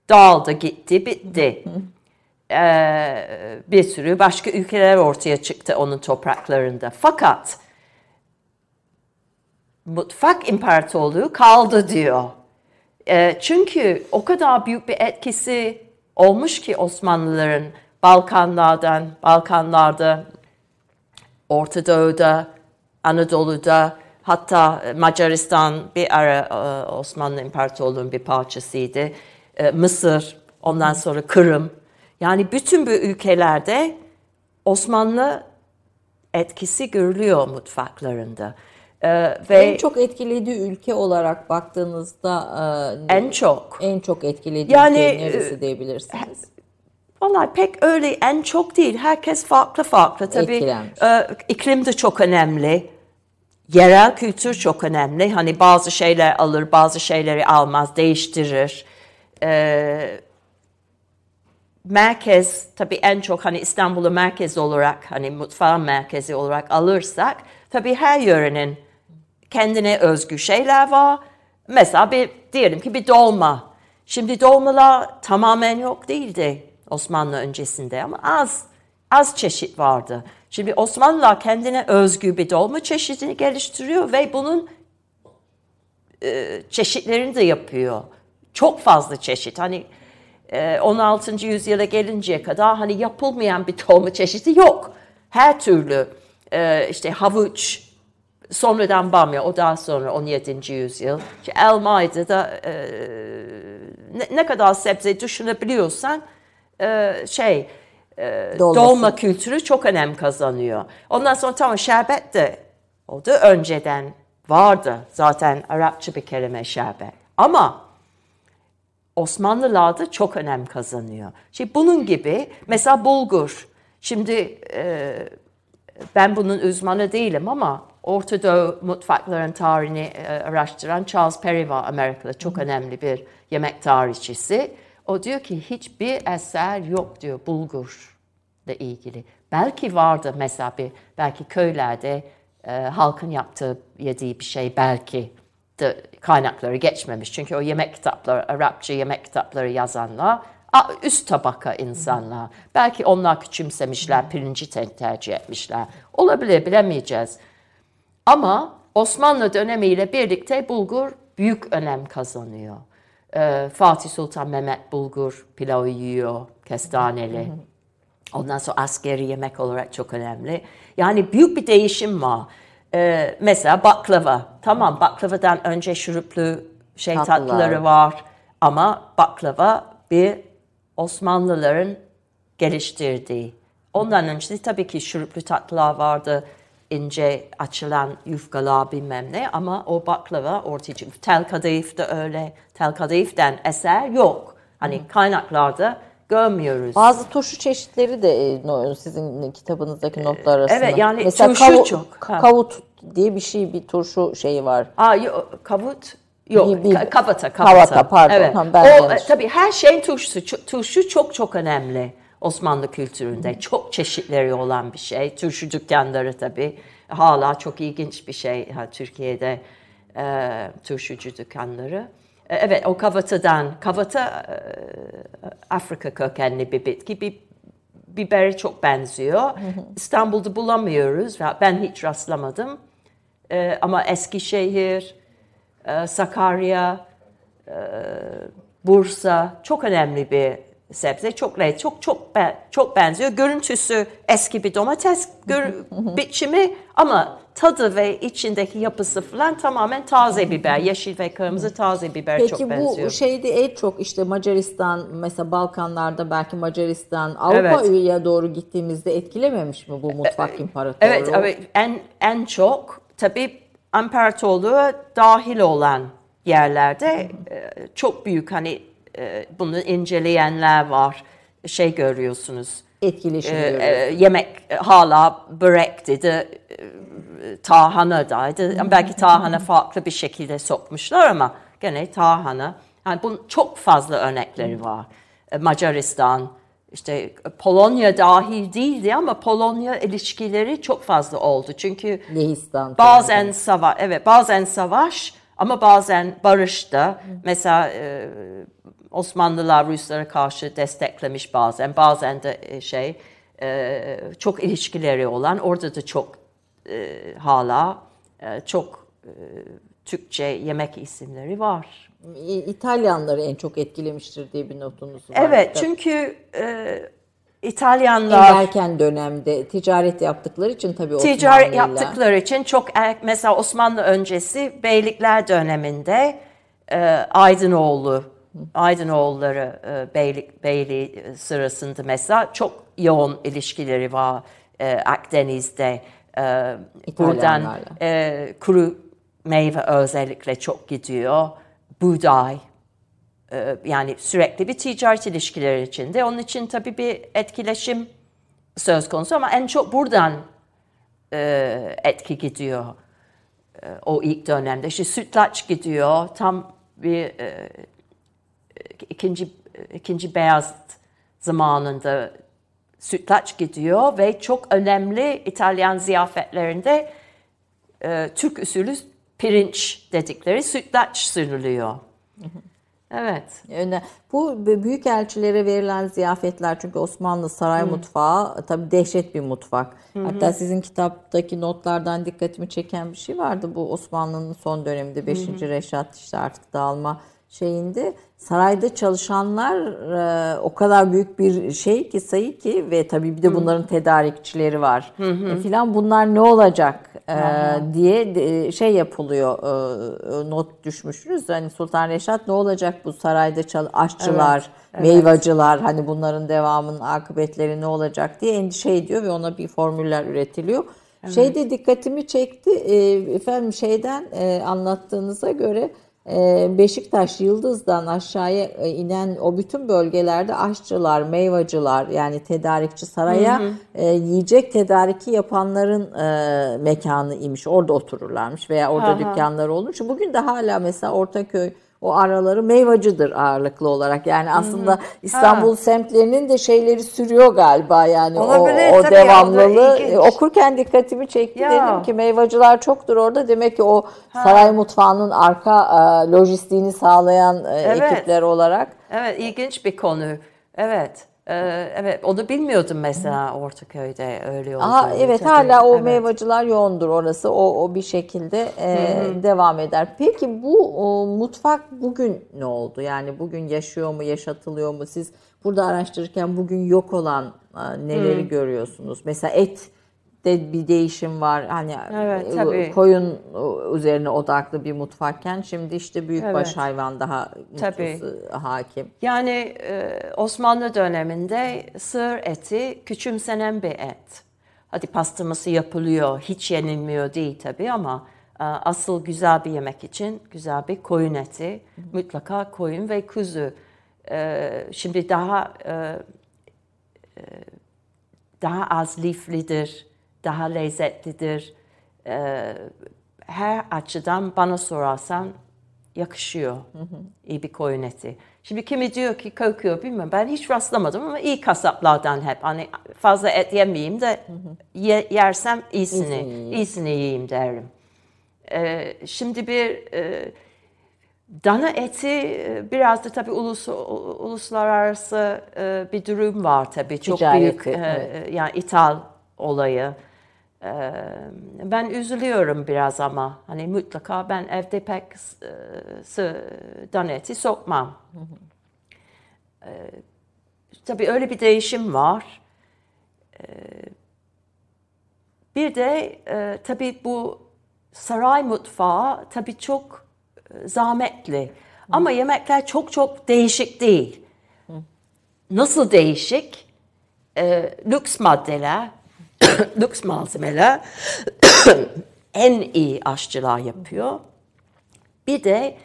dağıldı gitti bitti. bir sürü başka ülkeler ortaya çıktı onun topraklarında. Fakat mutfak imparatorluğu kaldı diyor. E, çünkü o kadar büyük bir etkisi olmuş ki Osmanlıların Balkanlardan, Balkanlarda, Orta Doğu'da, Anadolu'da, hatta Macaristan bir ara e, Osmanlı İmparatorluğu'nun bir parçasıydı. E, Mısır, ondan sonra Kırım. Yani bütün bu ülkelerde Osmanlı etkisi görülüyor mutfaklarında. Ee, ve en çok etkilediği ülke olarak baktığınızda e, en çok en çok etkilediği yani, ülke neresi e, diyebilirsiniz? Vallahi pek öyle en çok değil. Herkes farklı farklı. Tabii e, iklim de çok önemli. Yerel kültür çok önemli. Hani bazı şeyler alır, bazı şeyleri almaz, değiştirir. E, merkez tabii en çok hani İstanbul'u merkez olarak hani mutfağın merkezi olarak alırsak tabii her yörenin kendine özgü şeyler var. Mesela bir diyelim ki bir dolma. Şimdi dolmalar tamamen yok değildi Osmanlı öncesinde ama az az çeşit vardı. Şimdi Osmanlılar kendine özgü bir dolma çeşidini geliştiriyor ve bunun e, çeşitlerini de yapıyor. Çok fazla çeşit. Hani e, 16. yüzyıla gelinceye kadar hani yapılmayan bir dolma çeşidi yok. Her türlü e, işte havuç, Sonradan bamya, o daha sonra 17. yüzyıl. İşte elmaydı da e, ne, ne kadar sebze düşünebiliyorsan e, şey e, dolma kültürü çok önem kazanıyor. Ondan sonra tamam şerbet de o da önceden vardı. Zaten Arapça bir kelime şerbet. Ama Osmanlılarda çok önem kazanıyor. Şimdi bunun gibi mesela bulgur. Şimdi e, ben bunun uzmanı değilim ama Orta Doğu mutfakların tarihini e, araştıran Charles Perry var Amerika'da. Çok önemli bir yemek tarihçisi. O diyor ki hiçbir eser yok diyor bulgurla ilgili. Belki vardı mesela bir, belki köylerde e, halkın yaptığı, yediği bir şey belki de kaynakları geçmemiş. Çünkü o yemek kitapları, Arapça yemek kitapları yazanlar üst tabaka insanlar. Belki onlar küçümsemişler, pirinci tercih etmişler. Olabilir, bilemeyeceğiz. Ama Osmanlı dönemiyle birlikte bulgur büyük önem kazanıyor. Ee, Fatih Sultan Mehmet bulgur pilavı yiyor, kestaneli. Ondan sonra askeri yemek olarak çok önemli. Yani büyük bir değişim var. Ee, mesela baklava. Tamam baklavadan önce şuruplu şey Tatlılar. tatlıları var. Ama baklava bir Osmanlıların geliştirdiği. Ondan önce de tabii ki şuruplu tatlılar vardı. İnce açılan yufkalar bilmem ne ama o baklava ortaya çıkıyor. Tel kadayıf da öyle. Tel kadayıften eser yok. Hani kaynaklarda görmüyoruz. Bazı turşu çeşitleri de e, sizin kitabınızdaki notlar arasında. evet, yani Mesela turşu kavu- çok. Ha. Kavut diye bir şey, bir turşu şeyi var. Aa, yo- kavut yok. Bir- bir- ka- kavata, pardon. Evet. Tamam, ben o, yanlış. e, tabii her şeyin turşusu. Turşu çok çok önemli Osmanlı kültüründe. Çok çeşitleri olan bir şey. Turşu dükkanları tabii. Hala çok ilginç bir şey ha, Türkiye'de e, turşucu dükkanları. E, evet o kavatadan, kavata e, Afrika kökenli bir bitki. Bir bibere çok benziyor. İstanbul'da bulamıyoruz. Ben hiç rastlamadım. Ee, ama Eskişehir, e, Sakarya, e, Bursa çok önemli bir sebze. Çok lezzetli, çok çok be- çok benziyor. Görüntüsü eski bir domates gör- biçimi ama tadı ve içindeki yapısı falan tamamen taze biber. Yeşil ve kırmızı taze biber çok Peki benziyor. bu şeyde en çok işte Macaristan mesela Balkanlarda belki Macaristan Avrupa'ya doğru gittiğimizde etkilememiş mi bu mutfak imparatoru? Evet, evet en en çok tabii imparatorluğa dahil olan yerlerde e, çok büyük hani e, bunu inceleyenler var. Şey görüyorsunuz. Etkileşim e, e, yemek e, hala börek dedi, e, tahanadaydı. Yani belki tahana farklı bir şekilde sokmuşlar ama gene tahana. Yani bunun çok fazla örnekleri var. E, Macaristan, işte Polonya dahil değildi ama Polonya ilişkileri çok fazla oldu. Çünkü Lehistan. bazen savaş, evet bazen savaş ama bazen barış da. Mesela e, Osmanlılar Ruslara karşı desteklemiş bazen, bazen de e, şey e, çok ilişkileri olan orada da çok e, hala çok Türkçe yemek isimleri var. İtalyanları en çok etkilemiştir diye bir notunuz var. Evet çünkü e, En İtalyanlar erken dönemde ticaret yaptıkları için tabii ticaret Osmanlı'yla- yaptıkları için çok er- mesela Osmanlı öncesi beylikler döneminde e, Aydınoğlu Aydınoğulları e, beylik beyliği sırasında mesela çok yoğun ilişkileri var e, Akdeniz'de e, buradan e, kuru meyve özellikle çok gidiyor. Buğday e, yani sürekli bir ticaret ilişkileri içinde. Onun için tabii bir etkileşim söz konusu ama en çok buradan e, etki gidiyor e, o ilk dönemde. İşte sütlaç gidiyor tam bir e, ikinci ikinci beyaz zamanında sütlaç gidiyor ve çok önemli İtalyan ziyafetlerinde e, Türk usulü pirinç dedikleri sütlaç sürülüyor. Evet. Öne- Bu büyük elçilere verilen ziyafetler çünkü Osmanlı saray mutfağı tabii dehşet bir mutfak. Hatta sizin kitaptaki notlardan dikkatimi çeken bir şey vardı. Bu Osmanlı'nın son döneminde 5. Reşat işte artık dağılma şeyinde sarayda çalışanlar e, o kadar büyük bir şey ki sayı ki ve tabii bir de bunların tedarikçileri var. E, filan bunlar ne olacak e, diye de- şey yapılıyor e, not düşmüşsünüz. Hani Sultan Reşat ne olacak bu sarayda çal aşçılar, meyvacılar hani bunların devamının akıbetleri ne olacak diye endişe ediyor ve ona bir formüller üretiliyor. Şey de dikkatimi çekti e, efendim şeyden e, anlattığınıza göre e, Beşiktaş Yıldız'dan aşağıya e, inen o bütün bölgelerde aşçılar, meyvacılar yani tedarikçi saraya e, yiyecek tedariki yapanların e, mekanı imiş. Orada otururlarmış veya orada dükkanları olmuş. Bugün de hala mesela Ortaköy o araları meyvacıdır ağırlıklı olarak. Yani aslında İstanbul semtlerinin de şeyleri sürüyor galiba yani Olabilir, o, o devamlılığı. E, Okurken dikkatimi çekti Ya. dedim ki meyvacılar çoktur orada. Demek ki o saray mutfağının arka e, lojistiğini sağlayan e, Evet. ekipler olarak. Evet, ilginç bir konu. Evet. Ee, evet, onu bilmiyordum mesela Ortaköy'de öyle olduğunu. Aha, evet Tabii, hala o evet. meyvacılar yoğundur orası. O, o bir şekilde e, devam eder. Peki bu o, mutfak bugün ne oldu? Yani bugün yaşıyor mu, yaşatılıyor mu? Siz burada araştırırken bugün yok olan e, neleri görüyorsunuz? Mesela et de bir değişim var. Hani Evet, e, tabii. koyun e, üzerine odaklı bir mutfakken şimdi işte büyükbaş Evet. hayvan daha Tabii. hakim. Yani e, Osmanlı döneminde sığır eti küçümsenen bir et. Hadi pastırması yapılıyor, hiç yenilmiyor değil tabii ama asıl güzel bir yemek için güzel bir koyun eti. Mutlaka koyun ve kuzu. Şimdi daha daha az liflidir, daha lezzetlidir. E, her açıdan bana sorarsan yakışıyor iyi bir koyun eti. Şimdi kimi diyor ki kokuyor bilmiyorum. Ben hiç rastlamadım ama iyi kasaplardan hep. Hani fazla et yemeyeyim de ye- yersem iyisini, iyisini yiyeyim derim. Ee, şimdi bir e, dana eti e, biraz da tabii ulus, uluslararası e, bir durum var tabii. Çok Ticareti, büyük e, evet. yani ithal olayı. Ben üzülüyorum biraz ama hani mutlaka ben evde pek e, sı- dana eti sokmam. Ee, Tabii öyle bir değişim var. Bir de e, tabii bu saray mutfağı tabii çok zahmetli. Ama yemekler çok çok değişik değil. Nasıl değişik? Lüks maddeler, lüks malzemeler en iyi aşçılar yapıyor. Bir de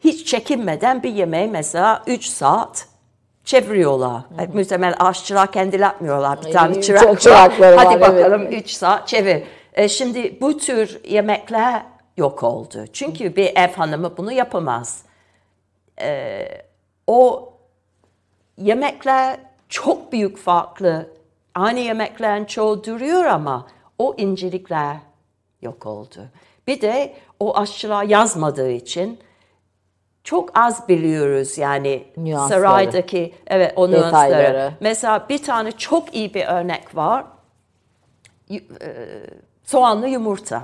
hiç çekinmeden bir yemeği mesela 3 saat çeviriyorlar. Hep muhtemelen aşçılar kendileri yapmıyorlar. Bir tane çırak çok var. çırakları Hadi var, evet. bakalım 3 saat çevir. E, şimdi bu tür yemekler yok oldu. Çünkü bir ev hanımı bunu yapamaz. E, o yemekler çok büyük farklı. Aynı yemeklerin çoğu duruyor ama o incelikler yok oldu. Bir de o aşçılar yazmadığı için çok az biliyoruz yani Nüansları. saraydaki evet o nüansları. Detayları. Mesela bir tane çok iyi bir örnek var. E, soğanlı yumurta.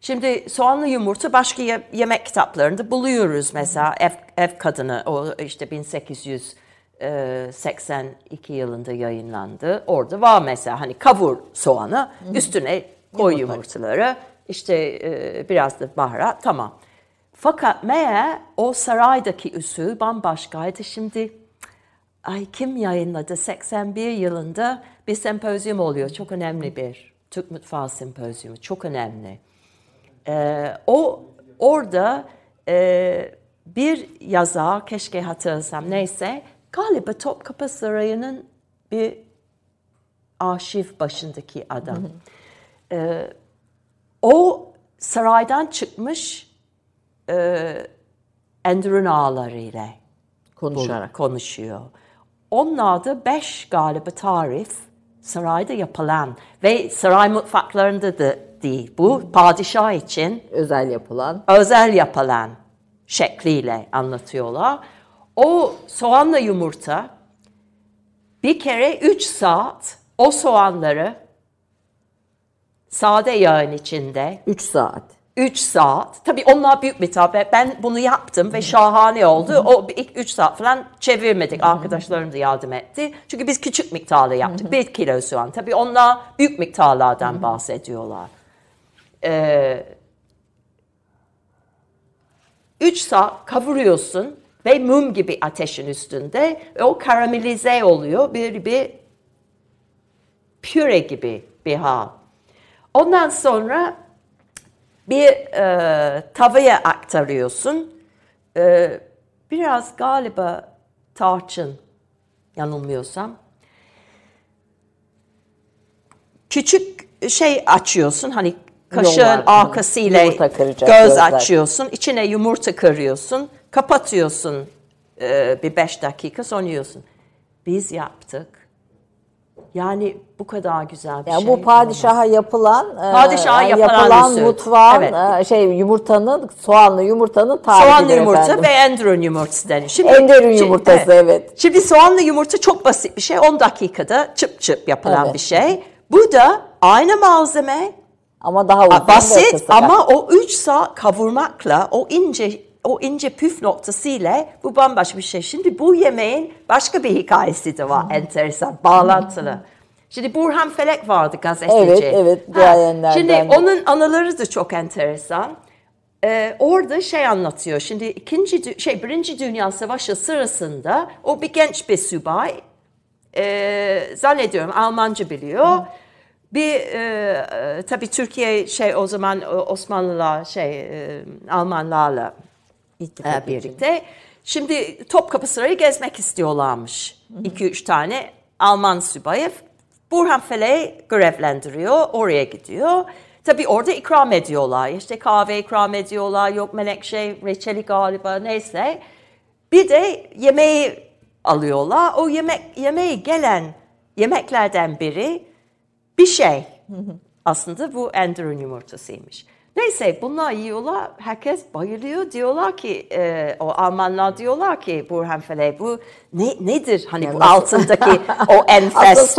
Şimdi soğanlı yumurta başka ye- yemek kitaplarında buluyoruz mesela ev, ev kadını o işte 1882 yılında yayınlandı. Orada var mesela hani kavur soğanı üstüne koy yumurtaları işte e, biraz da baharat tamam. Fakat meğer o saraydaki usul bambaşkaydı. Şimdi ay kim yayınladı? 81 yılında bir sempozyum oluyor. Çok önemli bir Türk Mutfağı Sempozyumu. Çok önemli. Ee, o orada e, bir yazar, keşke hatırlasam neyse, galiba Topkapı Sarayı'nın bir arşiv başındaki adam. Ee, o saraydan çıkmış e, Endurun ağalarıyla Konuşarak. konuşuyor. Onlar da beş galiba tarif sarayda yapılan ve saray mutfaklarında da değil. Bu padişah için Özel yapılan. özel yapılan şekliyle anlatıyorlar. O soğanla yumurta bir kere 3 saat o soğanları sade yağın içinde 3 saat. 3 saat. Tabii onlar büyük bir tabi. Ben bunu yaptım ve şahane oldu. O ilk 3 saat falan çevirmedik. Arkadaşlarım da yardım etti. Çünkü biz küçük miktarlı yaptık. 1 kilo soğan. Tabii onlar büyük miktarlardan bahsediyorlar. Ee, 3 saat kavuruyorsun ve mum gibi ateşin üstünde. O karamelize oluyor. Bir, bir püre gibi bir hal. Ondan sonra bir e, tavaya aktarıyorsun. e, biraz galiba tarçın yanılmıyorsam. Küçük şey açıyorsun hani kaşığın arkasıyla göz gözler. açıyorsun. içine yumurta kırıyorsun. Kapatıyorsun e, bir beş dakika sonra yiyorsun. Biz yaptık. Yani bu kadar güzel bir Yani şey. bu padişaha yapılan, e, Padişaha yani yapılan yapılan mutfağın Evet. e, şey yumurtanın soğanlı yumurtanın tarifidir Soğanlı yumurta efendim. ve enderun yumurtası denir. Şimdi, Enderun Şimdi- yumurtası, evet. Şimdi soğanlı yumurta çok basit bir şey. 10 dakikada çıp çıp yapılan Evet. bir şey. Bu da aynı malzeme, ama daha uzun basit ama o 3 saat kavurmakla o ince o ince püf noktasıyla bu bambaşka bir şey. Şimdi bu yemeğin başka bir hikayesi de var enteresan, bağlantılı. Şimdi Burhan Felek vardı gazeteci. Evet, evet, Ha, Şimdi onun anıları da çok enteresan. Ee, orada şey anlatıyor. Şimdi ikinci şey birinci Dünya Savaşı sırasında o bir genç bir subay e, zannediyorum Almanca biliyor. Bir e, e, tabii Türkiye şey o zaman e, Osmanlılar şey e, Almanlarla İttifak e, birlikte. Şimdi Topkapı Sarayı gezmek istiyorlarmış. 2-3 tane Alman subayı. Burhan Fele'yi görevlendiriyor, oraya gidiyor. Tabii orada ikram ediyorlar. İşte kahve ikram ediyorlar, yok menekşe, reçeli galiba neyse. Bir de yemeği alıyorlar. O yemek yemeği gelen yemeklerden biri bir şey. Aslında bu enderun yumurtasıymış. Neyse bunlar yiyorlar. Herkes bayılıyor. Diyorlar ki e, o Almanlar diyorlar ki Burhan Fele bu ne, nedir? Hani bu altındaki o enfes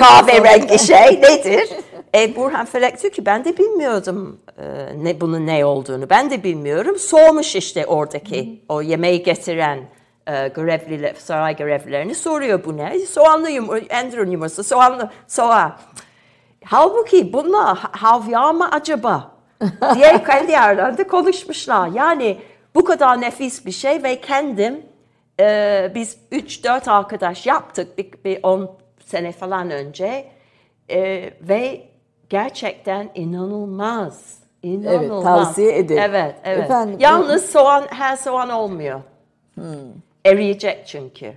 kahverengi şey nedir? E, Burhan Felek diyor ki ben de bilmiyordum e, ne bunun ne olduğunu. Ben de bilmiyorum. Sormuş işte oradaki o yemeği getiren e, görevliler, saray görevlilerini soruyor bu ne? Soğanlı yumurta, enderun yumurtası, soğanlı soğan. Halbuki bunlar ha- havya mı acaba? Diye kendi aralarında konuşmuşlar. Yani bu kadar nefis bir şey ve kendim e, biz 3-4 arkadaş yaptık bir, bir 10 sene falan önce E, ve gerçekten inanılmaz. İnanılmaz. tavsiye ederim. Evet, evet. Efendim, Yalnız soğan her soğan olmuyor. Eriyecek çünkü.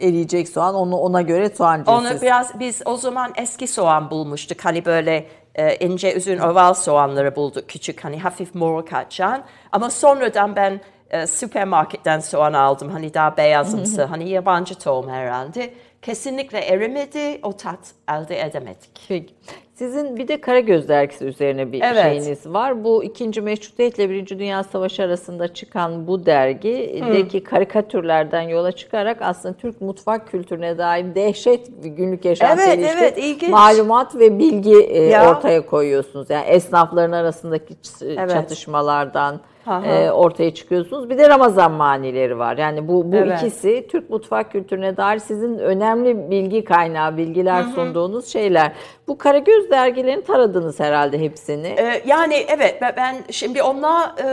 eriyecek soğan onu ona göre soğan Onu biraz biz o zaman eski soğan bulmuştuk. Hani böyle e, ince uzun oval soğanları bulduk küçük hani hafif mor kaçan. Ama sonradan ben e, süpermarketten soğan aldım. Hani daha beyazımsı. hani yabancı tohum herhalde. Kesinlikle erimedi. O tat elde edemedik. Peki. Sizin bir de Karagöz dergisi üzerine bir Evet. şeyiniz var. Bu ikinci Meşrutiyetle Birinci Dünya Savaşı arasında çıkan bu dergideki karikatürlerden yola çıkarak aslında Türk mutfak kültürüne dair dehşet bir günlük yaşantıya Evet, evet, ilginç. malumat ve bilgi e, Ya. ortaya koyuyorsunuz. Yani esnafların arasındaki Evet. çatışmalardan. E, ortaya çıkıyorsunuz. Bir de Ramazan manileri var. Yani bu bu Evet. ikisi Türk mutfak kültürüne dair sizin önemli bilgi kaynağı, bilgiler sunduğunuz şeyler. Bu Karagöz dergilerini taradınız herhalde hepsini. Ee, yani evet ben- şimdi onlar e,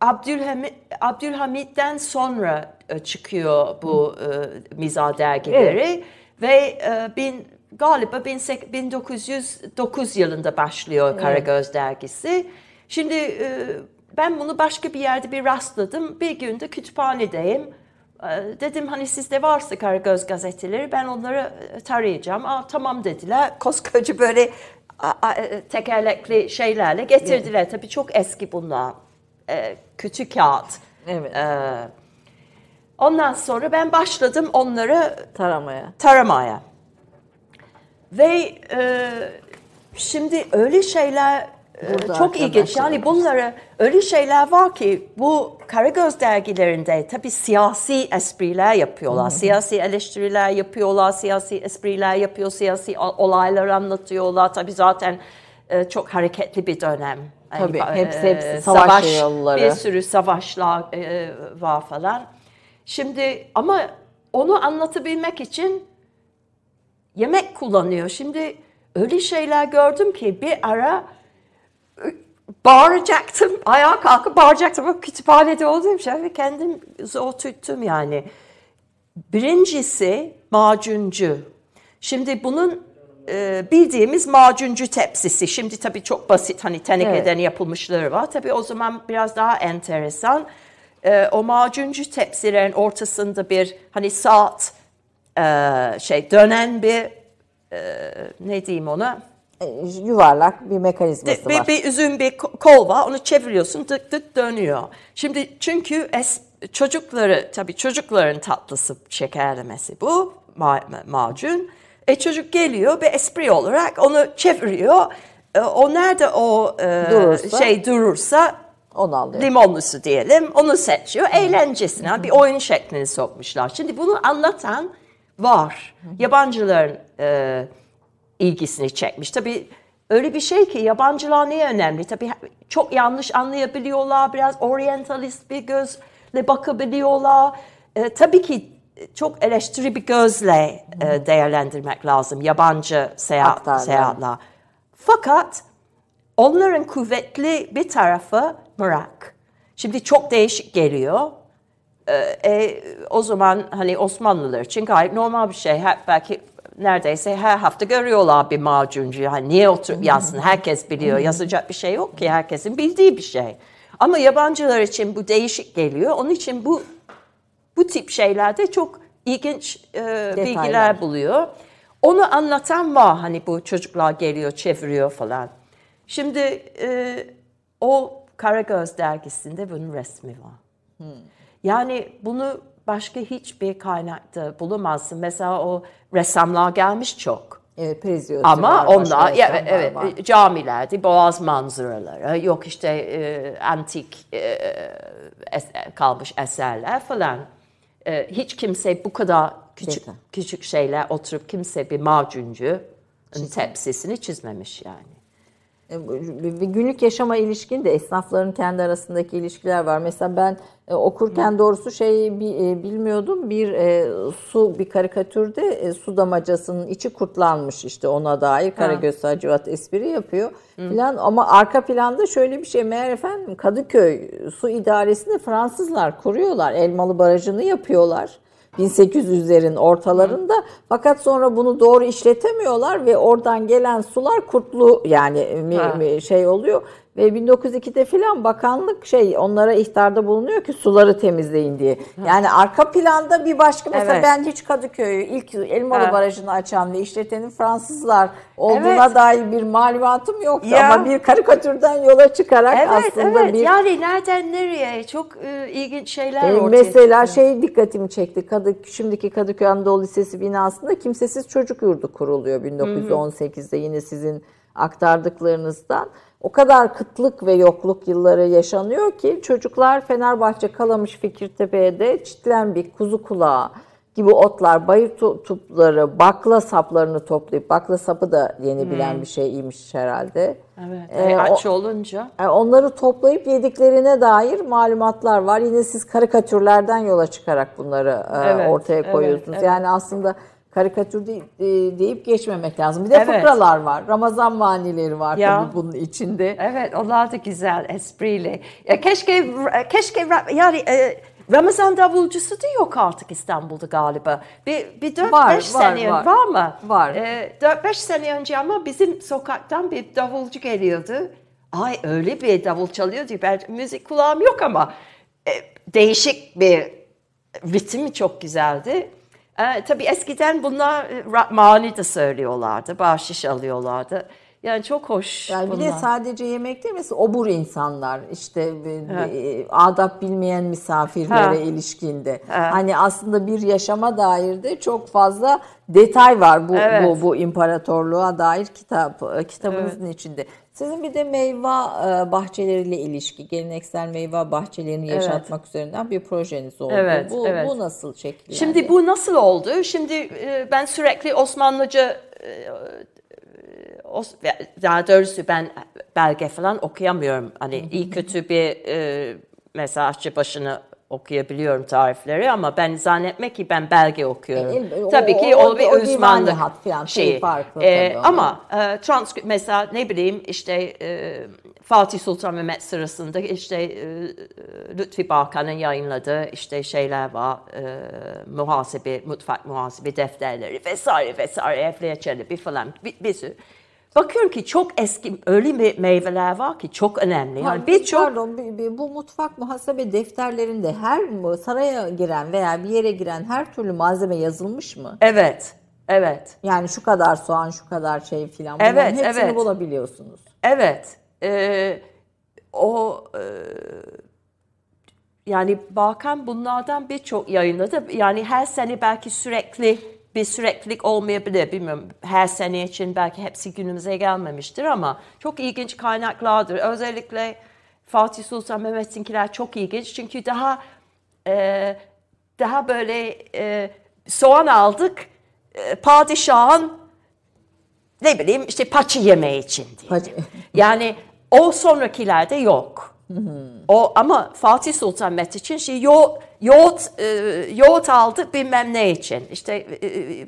Abdülhamit Abdülhamit'ten sonra çıkıyor bu e, miza dergileri ve e, bin galiba 18- 1909 yılında başlıyor Karagöz dergisi. Şimdi e, ben bunu başka bir yerde bir rastladım. Bir günde kütüphanedeyim. E, Dedim hani sizde varsa Karagöz gazeteleri ben onları e, tarayacağım. Aa, tamam dediler. Koskoca böyle e, tekerlekli şeylerle getirdiler. Tabii çok eski bunlar. E, Kötü kağıt. Evet. E, Ondan sonra ben başladım onları Taramaya. taramaya. Ve e, şimdi öyle şeyler Burada çok ilginç. Yani bunları öyle şeyler var ki bu Karagöz dergilerinde tabii siyasi espriler yapıyorlar. Siyasi eleştiriler yapıyorlar, siyasi espriler yapıyor, siyasi olaylar anlatıyorlar. Tabii zaten e, çok hareketli bir dönem. Yani, Tabii, e, hepsi- hepsi savaş yolları. Bir sürü savaşlar e, var falan. Şimdi ama onu anlatabilmek için yemek kullanıyor. Şimdi öyle şeyler gördüm ki bir ara bağıracaktım. Ayağa kalkıp bağıracaktım. Bak kütüphanede olduğum şey ve kendim zor tuttum yani. Birincisi macuncu. Şimdi bunun e, bildiğimiz macuncu tepsisi. Şimdi tabii çok basit hani tenekeden yapılmışları var. Tabii o zaman biraz daha enteresan. e, o macuncu tepsilerin ortasında bir hani saat e, şey dönen bir e, ne diyeyim ona yuvarlak bir mekanizması bir, var. bir üzüm bir ko- kol var onu çeviriyorsun tık tık dönüyor. Şimdi çünkü es, çocukları tabii çocukların tatlısı şekerlemesi bu ma- ma- macun. E çocuk geliyor bir espri olarak onu çeviriyor. E, o nerede o e, Durursa. şey durursa Onu alıyor. limonlusu diyelim onu seçiyor. Eğlencesine bir oyun şeklini sokmuşlar. Şimdi bunu anlatan var. Yabancıların e, ilgisini çekmiş. Tabii öyle bir şey ki yabancılar niye önemli? Tabii çok yanlış anlayabiliyorlar. Biraz oryantalist bir gözle bakabiliyorlar. E, tabii ki çok eleştiri bir gözle e, değerlendirmek lazım yabancı seyahat, Aktarlar. seyahatler. Fakat onların kuvvetli bir tarafı merak. Şimdi çok değişik geliyor. Ee, e, o zaman hani Osmanlılar için gayet normal bir şey. Hep belki neredeyse her hafta görüyorlar bir macuncu. Hani niye oturup yazsın? Herkes biliyor. Yazacak bir şey yok ki. Herkesin bildiği bir şey. Ama yabancılar için bu değişik geliyor. Onun için bu bu tip şeylerde çok ilginç e, bilgiler buluyor. Onu anlatan var hani bu çocuklar geliyor çeviriyor falan. Şimdi e, o Karagöz dergisinde bunun resmi var. Yani bunu başka hiçbir kaynakta bulamazsın. Mesela o ressamlar gelmiş çok. Evet, Preziosi Ama onlar ressamlar evet var. camilerde boğaz manzaraları, yok işte e, antik e, es- kalmış eserler falan. E, hiç kimse bu kadar küçük Detay. küçük şeyler oturup kimse bir macuncu tepsisini çizmemiş yani. E, bu- bir bir günlük yaşama ilişkin de esnafların kendi arasındaki ilişkiler var. Mesela ben e, okurken doğrusu şey e, bilmiyordum. Bir e, su bir karikatürde e, su damacasının içi kurtlanmış işte ona dair Karagöz Hacivat espri yapıyor filan ama arka planda şöyle bir şey meğer efendim Kadıköy su idaresinde Fransızlar kuruyorlar. Elmalı Barajı'nı yapıyorlar. 1800'lerin ortalarında. Fakat sonra bunu doğru işletemiyorlar ve oradan gelen sular kurtlu yani mi- Ha. mi- şey oluyor ve 1902'de filan bakanlık şey onlara ihtarda bulunuyor ki suları temizleyin diye. Yani arka planda bir başka mesela Evet. ben hiç Kadıköy'ü ilk Elmalı Ha. Barajı'nı açan ve işletenin Fransızlar olduğuna Evet. dair bir malumatım yoktu Ya. ama bir karikatürden yola çıkarak Evet, aslında evet. bir Yani nereden nereye çok e, ilginç şeyler e, ortaya mesela çıkıyor. şey dikkatimi çekti. Kadı, şimdiki Kadıköy Anadolu Lisesi binasında kimsesiz çocuk yurdu kuruluyor 1918'de yine sizin aktardıklarınızdan. O kadar kıtlık ve yokluk yılları yaşanıyor ki çocuklar Fenerbahçe Kalamış Fikirtepe'de çitlenbik, kuzu kulağı gibi otlar, bayır tu- tupları, bakla saplarını toplayıp, bakla sapı da yeni bilen bir şeymiş herhalde. Evet, Ee, e, aç olunca. yani onları toplayıp yediklerine dair malumatlar var. Yine siz karikatürlerden yola çıkarak bunları e, Evet, ortaya evet, koyuyorsunuz. evet. Yani aslında karikatür de- e, deyip geçmemek lazım. Bir de Evet. fıkralar var. Ramazan manileri var Ya. tabii bunun içinde. Evet, onlar da güzel, esprili. Ya keşke, keşke yani e, Ramazan davulcusu da yok artık İstanbul'da galiba. Bir, bir 4-5 Var, var, sene var. var. mı? Var. E, 4-5 sene önce ama bizim sokaktan bir davulcu geliyordu. Ay öyle bir davul çalıyordu. Ben müzik kulağım yok ama e, değişik bir ritmi çok güzeldi. E, tabii eskiden bunlar e, mani de söylüyorlardı, bahşiş alıyorlardı. Yani çok hoş Yani bir de sadece yemek değil mesela obur insanlar işte e, e, adap bilmeyen misafirlere Ha. ilişkinde. Ha. Hani aslında bir yaşama dair de çok fazla detay var bu Evet. bu, bu imparatorluğa dair kitap e, kitabınızın içinde. Sizin bir de meyve e, bahçeleriyle ilişki, geleneksel meyve bahçelerini yaşatmak üzerinden bir projeniz oldu. Evet, bu, evet. bu nasıl şekillendi? Şimdi bu nasıl oldu? Şimdi e, ben sürekli Osmanlıca e, daha doğrusu ben belge falan okuyamıyorum. Hani iyi kötü bir e, mesela aşçı başını okuyabiliyorum tarifleri ama ben zannetmek ki ben belge okuyorum. E, el- o- tabii ki o- o, o- bir o uzmanlık falan, şeyi. şey farklı E, ama e, transkript mesela ne bileyim işte e, Fatih Sultan Mehmet sırasında işte e, Lütfi Bakan'ın yayınladığı işte şeyler var. E, muhasebe, mutfak muhasebe defterleri vesaire vesaire Evliya Çelebi falan bir, bir sürü. Bakıyorum ki çok eski öyle meyveler var ki çok önemli. Yani birçok Pardon bu mutfak muhasebe defterlerinde her saraya giren veya bir yere giren her türlü malzeme yazılmış mı? Evet. Evet. Yani şu kadar soğan, şu kadar şey filan. Bunların Evet, hepsini evet. bulabiliyorsunuz. Evet. Ee, o e, yani Bakan bunlardan birçok yayınladı. Yani her sene belki sürekli bir süreklilik olmayabilir. Bilmiyorum her sene için belki hepsi günümüze gelmemiştir ama çok ilginç kaynaklardır. Özellikle Fatih Sultan Mehmet'inkiler çok ilginç. Çünkü daha e, daha böyle e, soğan aldık. E, padişahın ne bileyim işte paçı yemeği için diye. Yani o sonrakilerde yok. O ama Fatih Sultan Mehmet için şey yo, yoğurt e, yoğurt aldık bilmem ne için. İşte e, e,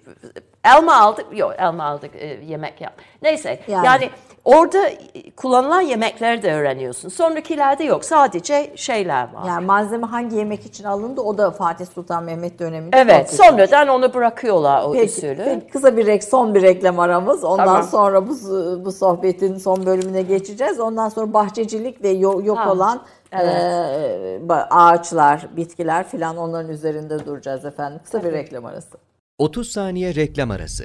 elma aldık. Yok elma aldık e, yemek yap. Neyse Yani. yani. Orada kullanılan yemekleri de öğreniyorsun. Sonrakilerde yok. Sadece şeyler var. Yani malzeme hangi yemek için alındı o da Fatih Sultan Mehmet döneminde. evet. tespit Sonradan onu bırakıyorlar o Peki, usulü. peki kısa bir rek, son bir reklam aramız. Ondan Tamam. sonra bu bu sohbetin son bölümüne geçeceğiz. Ondan sonra bahçecilik ve yo- yok Ha, olan evet. e, ba- ağaçlar, bitkiler filan onların üzerinde duracağız efendim. Kısa bir reklam arası. 30 saniye reklam arası.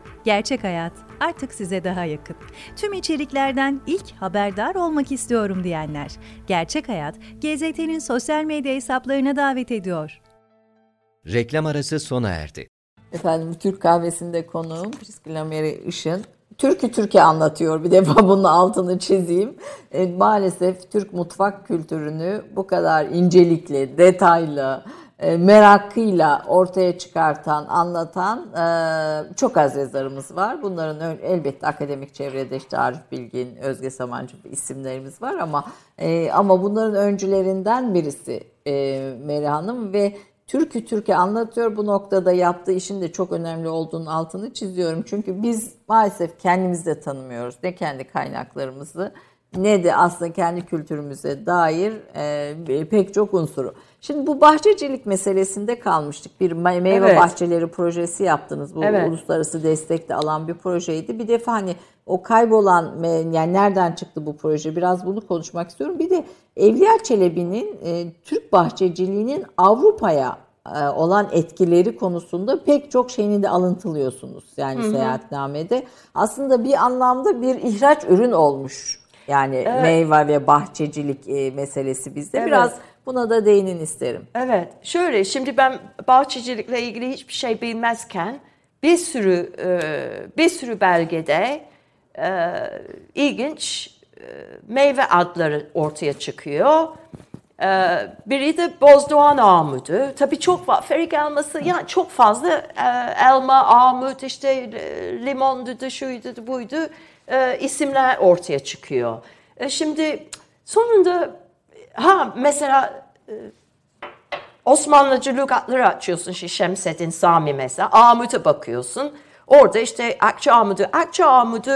Gerçek Hayat artık size daha yakın. Tüm içeriklerden ilk haberdar olmak istiyorum diyenler. Gerçek Hayat, GZT'nin sosyal medya hesaplarına davet ediyor. Reklam arası sona erdi. Efendim Türk kahvesinde konuğum Priscilla Mary Işın. Türkü Türkiye anlatıyor. Bir defa bunun altını çizeyim. E, maalesef Türk mutfak kültürünü bu kadar incelikli, detaylı, merakıyla ortaya çıkartan, anlatan e, çok az yazarımız var. Bunların elbette akademik çevrede işte Arif Bilgin, Özge Samancı isimlerimiz var ama e, ama bunların öncülerinden birisi e, Meri Hanım ve Türkü Türkiye anlatıyor. Bu noktada yaptığı işin de çok önemli olduğunu altını çiziyorum. Çünkü biz maalesef kendimizi de tanımıyoruz. Ne kendi kaynaklarımızı ne de aslında kendi kültürümüze dair e, pek çok unsuru. Şimdi bu bahçecilik meselesinde kalmıştık. Bir me- meyve Evet. bahçeleri projesi yaptınız. Bu Evet. uluslararası destek de alan bir projeydi. Bir defa hani o kaybolan yani nereden çıktı bu proje? Biraz bunu konuşmak istiyorum. Bir de Evliya Çelebi'nin e, Türk bahçeciliğinin Avrupa'ya e, olan etkileri konusunda pek çok şeyini de alıntılıyorsunuz. Yani seyahatnamede. Aslında bir anlamda bir ihraç ürün olmuş. Yani meyve ve bahçecilik e, meselesi bizde. Evet. Biraz buna da değinin isterim. Evet, şöyle şimdi ben bahçecilikle ilgili hiçbir şey bilmezken bir sürü e, bir sürü belgede e, ilginç e, meyve adları ortaya çıkıyor. Biri de Bozdoğan armudu. Tabii çok var. Ferik elması yani çok fazla elma, armut, işte limondu, da şuydu, da buydu isimler ortaya çıkıyor. Şimdi sonunda ha mesela Osmanlıcı lügatları açıyorsun işte Şemseddin Sami mesela. Armut'a bakıyorsun. Orada işte Akça Armudu. Akça Armudu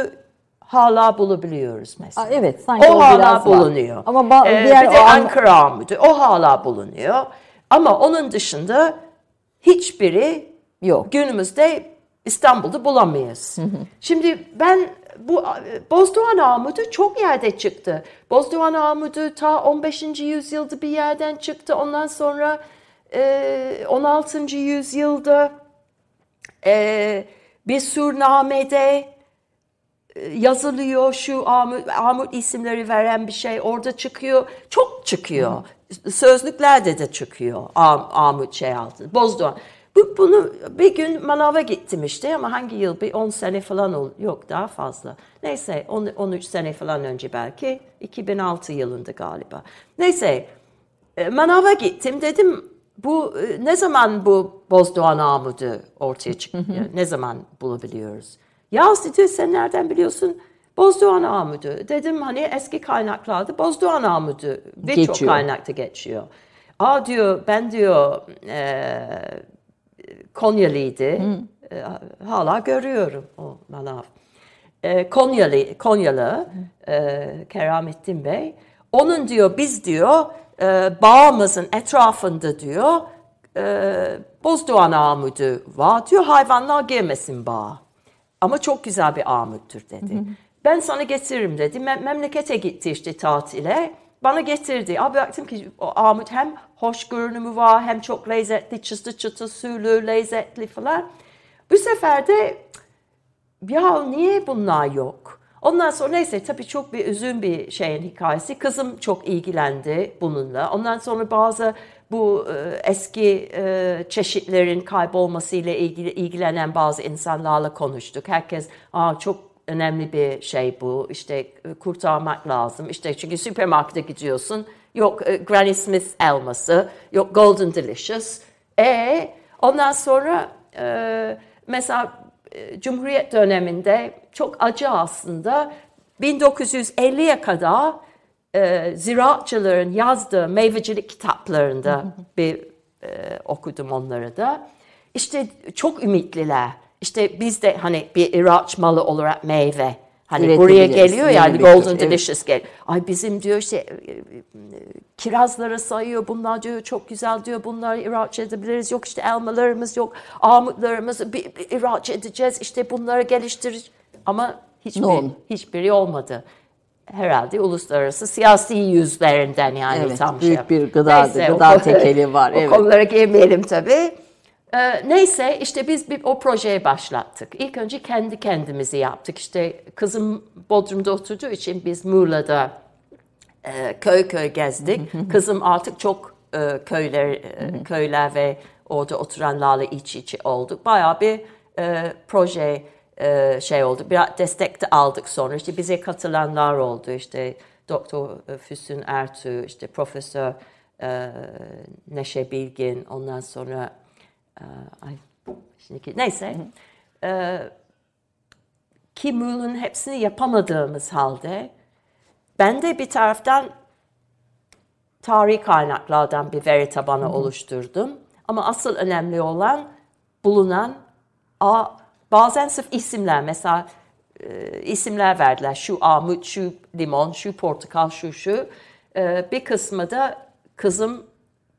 hala bulabiliyoruz mesela. Aa, evet, sanki o o hala biraz var. bulunuyor. Ama ba- Ee, diğer bir de an- Ankara Armudu. O hala bulunuyor. Ama onun dışında hiçbiri Yok. günümüzde İstanbul'da bulamayız. Şimdi ben bu e, Bozdoğan armudu çok yerde çıktı. Bozdoğan armudu ta 15. yüzyılda bir yerden çıktı. Ondan sonra e, 16. yüzyılda e, bir surnamede e, yazılıyor şu armut, armut isimleri veren bir şey orada çıkıyor. Çok çıkıyor. Sözlüklerde de çıkıyor Am, armut şey altı. Bozdoğan. Bu, bunu bir gün manava gittim işte ama hangi yıl bir 10 sene falan ol, yok daha fazla. Neyse 10, 13 sene falan önce belki 2006 yılında galiba. Neyse e, manava gittim dedim bu e, ne zaman bu Bozdoğan armudu ortaya çıktı? Yani ne zaman bulabiliyoruz? Ya dedi sen nereden biliyorsun? Bozdoğan armudu. Dedim hani eski kaynaklarda Bozdoğan armudu birçok kaynakta geçiyor. Aa diyor ben diyor e, Konyalıydı. E, hala görüyorum o manav. E, Konyalı, Konyalı e, Keramettin Bey. Onun diyor biz diyor e, bağımızın etrafında diyor e, Bozdoğan armudu var diyor hayvanlar girmesin bağa. Ama çok güzel bir armuttur dedi. Ben sana getiririm dedi. Mem- memlekete gitti işte tatile. Bana getirdi. Abi baktım ki o armut hem hoş görünümü var hem çok lezzetli, çıtı çıtı sülü, lezzetli falan. Bu sefer de ya niye bunlar yok? Ondan sonra neyse tabii çok bir üzün bir şeyin hikayesi. Kızım çok ilgilendi bununla. Ondan sonra bazı bu e, eski e, çeşitlerin kaybolmasıyla ilgili ilgilenen bazı insanlarla konuştuk. Herkes Aa, çok önemli bir şey bu. İşte e, kurtarmak lazım. İşte çünkü süpermarkete gidiyorsun. Yok e, Granny Smith elması, yok Golden Delicious. E ondan sonra e, mesela e, Cumhuriyet döneminde çok acı aslında 1950'ye kadar e, ziraatçıların yazdığı meyvecilik kitaplarında bir e, okudum onları da. İşte çok ümitliler. İşte biz de hani bir ihraç malı olarak meyve Hani buraya geliyor yani Golden evet. Delicious gel. Ay bizim diyor işte e, e, kirazları sayıyor. Bunlar diyor çok güzel diyor. Bunları ihraç edebiliriz. Yok işte elmalarımız yok. Armutlarımız bir, bir ihraç edeceğiz. İşte bunları geliştireceğiz. Ama hiçbir, oldu? hiçbiri olmadı. Herhalde uluslararası siyasi yüzlerinden yani Evet, tam büyük şey. bir gıda- Neyse, gıda tekeli var, O evet. konulara girmeyelim tabii. Ee, neyse işte biz bir o projeyi başlattık. İlk önce kendi kendimizi yaptık. İşte kızım Bodrum'da oturduğu için biz Muğla'da e, köy köy gezdik. Kızım artık çok e, köyler e, köyler ve orada oturanlarla iç içe olduk. Bayağı bir e, proje e, şey oldu. Biraz destek de aldık sonra. İşte bize katılanlar oldu. İşte Doktor Füsun Ertuğ, işte Profesör e, Neşe Bilgin, ondan sonra e, ay şimdiki neyse. E, ki bunun hepsini yapamadığımız halde ben de bir taraftan tarihi kaynaklardan bir veri tabanı oluşturdum. Ama asıl önemli olan bulunan a, bazen sırf isimler mesela e, isimler verdiler. Şu armut, şu limon, şu portakal, şu şu. E, bir kısmı da kızım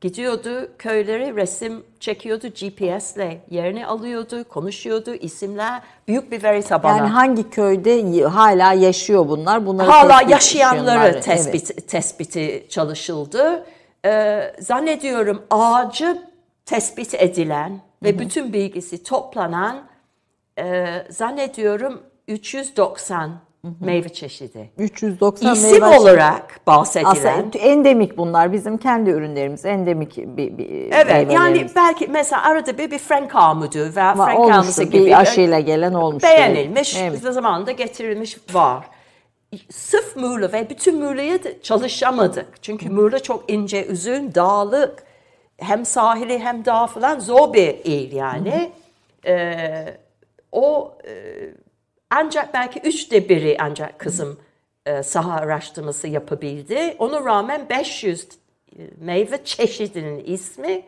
gidiyordu köyleri resim çekiyordu GPS'le yerini alıyordu, konuşuyordu isimler. Büyük bir veri tabanı. Yani hangi köyde hala yaşıyor bunlar? Bunları Hala tespit yaşayanları tespit, Evet. tespiti çalışıldı. Ee, zannediyorum ağacı tespit edilen ve bütün bilgisi toplanan e, zannediyorum 390 meyve çeşidi. 390 İsim meyve- olarak bahsedilen. Aslında endemik bunlar. Bizim kendi ürünlerimiz. Endemik bir, bir evet yani belki mesela arada bir, bir Frank armudu veya Ama Frank olmuştur. gibi Bir aşıyla gelen olmuştur. beğenilmiş, Evet. zamanında getirilmiş var. Sırf Muğla ve bütün Muğla'ya da çalışamadık. Çünkü Muğla çok ince, üzün, dağlık. Hem sahili hem dağ falan zor bir il yani. Ee, o e, ancak belki üçte biri ancak kızım e, saha araştırması yapabildi. Ona rağmen 500 meyve çeşidinin ismi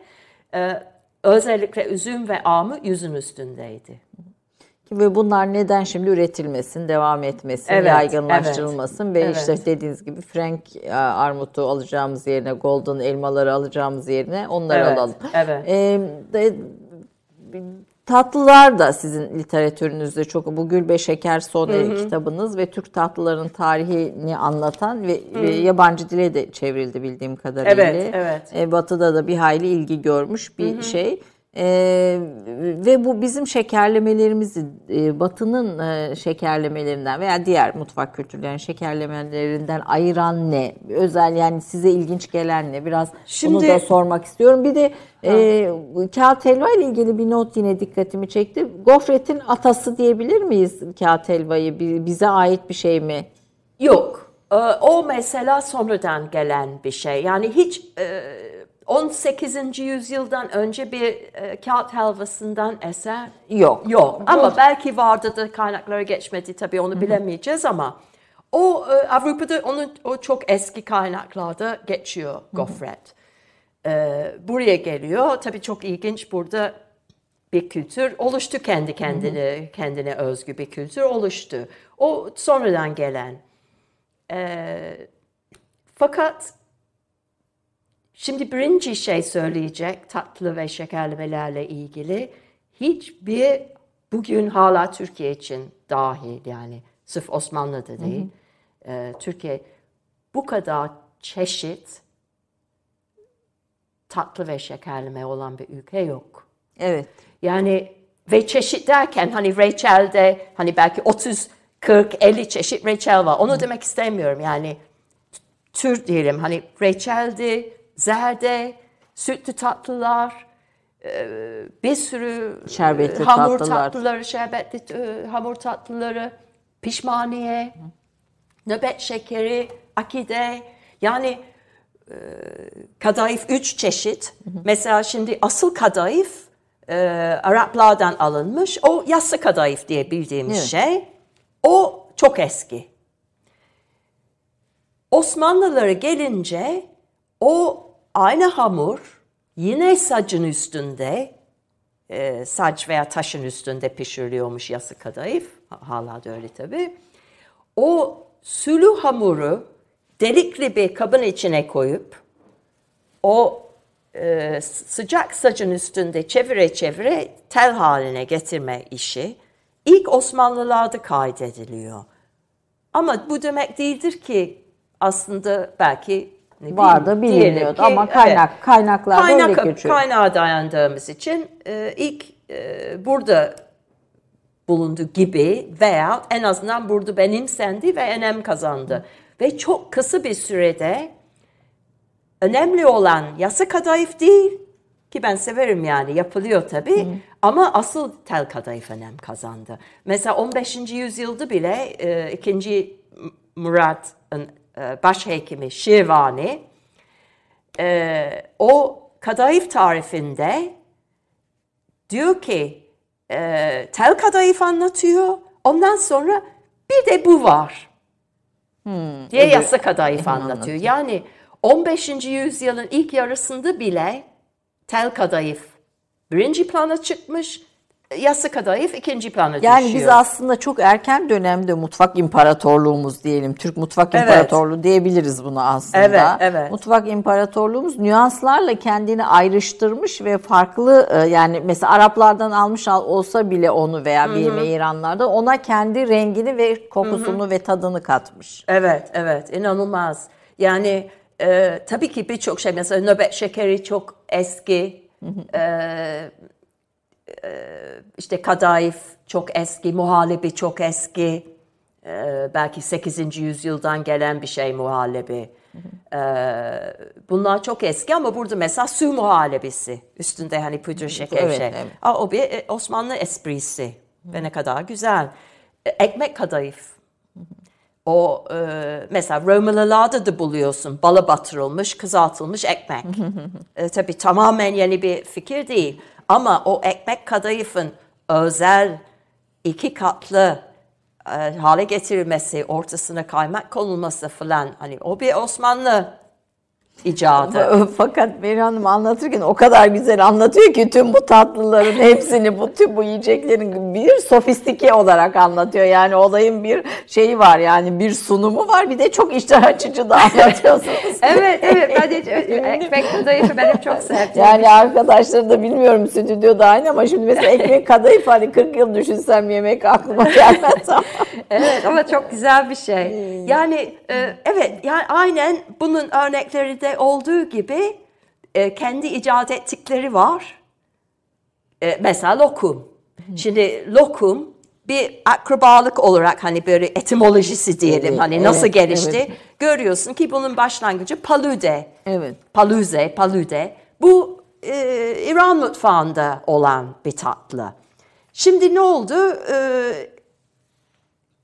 e, özellikle üzüm ve armut yüzün üstündeydi. Ve bunlar neden şimdi üretilmesin, devam etmesin, Evet, yaygınlaştırılmasın ve evet, işte evet. dediğiniz gibi Frank e, armutu alacağımız yerine, golden elmaları alacağımız yerine onları Evet, alalım. evet. Ee, de- tatlılar da sizin literatürünüzde çok. Bu Gülbe Şeker son kitabınız ve Türk tatlılarının tarihini anlatan ve, ve yabancı dile de çevrildi bildiğim kadarıyla. Evet, evet. E, batı'da da bir hayli ilgi görmüş bir şey. E, ve bu bizim şekerlemelerimizi e, Batı'nın e, şekerlemelerinden veya diğer mutfak kültürlerinin şekerlemelerinden ayıran ne? Özel yani size ilginç gelen ne? Biraz Şimdi- bunu da sormak istiyorum. Bir de e, kağıt helva ile ilgili bir not yine dikkatimi çekti. Gofretin atası diyebilir miyiz kağıt helvayı? Bi- Bize ait bir şey mi? Yok. Ee, O mesela sonradan gelen bir şey. Yani hiç e, 18. yüzyıldan önce bir e, kağıt helvasından eser Yok. yok. Ama belki vardı da kaynaklara geçmedi tabii onu bilemeyeceğiz ama o e, Avrupa'da onun o çok eski kaynaklarda geçiyor gofret. Ee, buraya geliyor. Tabii çok ilginç burada bir kültür oluştu kendi kendine kendine özgü bir kültür oluştu. O sonradan gelen. Ee, fakat şimdi birinci şey söyleyecek tatlı ve şekerlemelerle ilgili hiçbir bugün hala Türkiye için dahil yani sırf Osmanlı'da değil. Ee, Türkiye bu kadar çeşit tatlı ve şekerleme olan bir ülke yok. Evet. Yani ve çeşit derken hani reçelde hani belki 30, 40, 50 çeşit reçel var. Onu demek istemiyorum. Yani tür diyelim hani reçeldi, zerde, sütlü tatlılar, e, bir sürü Şerbetli hamur tatlılar. tatlıları, şerbetli e, hamur tatlıları, pişmaniye, nöbet şekeri, akide. Yani e, kadayıf üç çeşit. Mesela şimdi asıl kadayıf e, Araplardan alınmış. O yassı kadayıf diye bildiğimiz Evet. şey. O çok eski. Osmanlılara gelince o aynı hamur yine sacın üstünde e, saç veya taşın üstünde pişiriliyormuş yası kadayıf. Ha- Hala da öyle tabii. O sülü hamuru delikli bir kabın içine koyup o e, sıcak sacın üstünde çevire çevire tel haline getirme işi ilk Osmanlılarda kaydediliyor. Ama bu demek değildir ki aslında belki ne bileyim, Var da diyelim bilinmiyordu ki, ama kaynak kaynaklarda Kaynak, öyle geçiyor. Kaynağa dayandığımız için e, ilk e, burada bulundu gibi veya en azından burada benimsendi ve önem kazandı. Ve çok kısa bir sürede önemli olan yasa kadayıf değil ki ben severim yani yapılıyor tabii ama asıl tel kadayıf önem kazandı. Mesela 15. yüzyılda bile e, 2. Murat'ın başhekimi Şirvani e, o kadayıf tarifinde diyor ki e, tel kadayıf anlatıyor. Ondan sonra bir de bu var. diye yasa kadayıf anlatıyor. Yani 15. yüzyılın ilk yarısında bile tel kadayıf birinci plana çıkmış, yasa kadayıf ikinci plana Yani düşüyor. biz aslında çok erken dönemde mutfak imparatorluğumuz diyelim. Türk mutfak Evet. imparatorluğu diyebiliriz buna aslında. Evet, evet. Mutfak imparatorluğumuz nüanslarla kendini ayrıştırmış ve farklı e, yani mesela Araplardan almış al- olsa bile onu veya bir yemeği İranlardan ona kendi rengini ve kokusunu ve tadını katmış. Evet, evet, inanılmaz. Yani e, tabii ki birçok şey, mesela nöbet şekeri çok eski, e, e, işte kadayıf çok eski, muhallebi çok eski, e, belki 8. yüzyıldan gelen bir şey muhallebi. E, bunlar çok eski ama burada mesela su muhallebisi, üstünde hani pudra şeker Evet, şey. evet. Aa, o bir e, Osmanlı esprisi ve ne kadar güzel. E, Ekmek kadayıf. O e, mesela Romalılarda da buluyorsun bala batırılmış, kızartılmış ekmek. e, tabii tamamen yeni bir fikir değil. Ama o ekmek kadayıfın özel iki katlı e, hale getirilmesi, ortasına kaymak konulması falan hani o bir Osmanlı icadı. Fakat Meri Hanım anlatırken o kadar güzel anlatıyor ki tüm bu tatlıların hepsini, bu tüm bu yiyeceklerin bir sofistike olarak anlatıyor. Yani olayın bir şeyi var yani bir sunumu var bir de çok iştah açıcı da anlatıyorsunuz. evet evet ben de ekmek kadayıfı benim çok sevdiğim. Yani arkadaşları da bilmiyorum stüdyoda aynı ama şimdi mesela ekmek kadayıf hani 40 yıl düşünsem yemek aklıma gelmez ama. Evet ama çok güzel bir şey. Yani e, evet yani aynen bunun örnekleri de olduğu gibi e, kendi icat ettikleri var. E, mesela lokum. Şimdi lokum bir akrabalık olarak hani böyle etimolojisi diyelim Evet, hani evet, nasıl gelişti. evet. Görüyorsun ki bunun başlangıcı palude. Evet. Paluze, palude. Bu e, İran mutfağında olan bir tatlı. Şimdi ne oldu? E,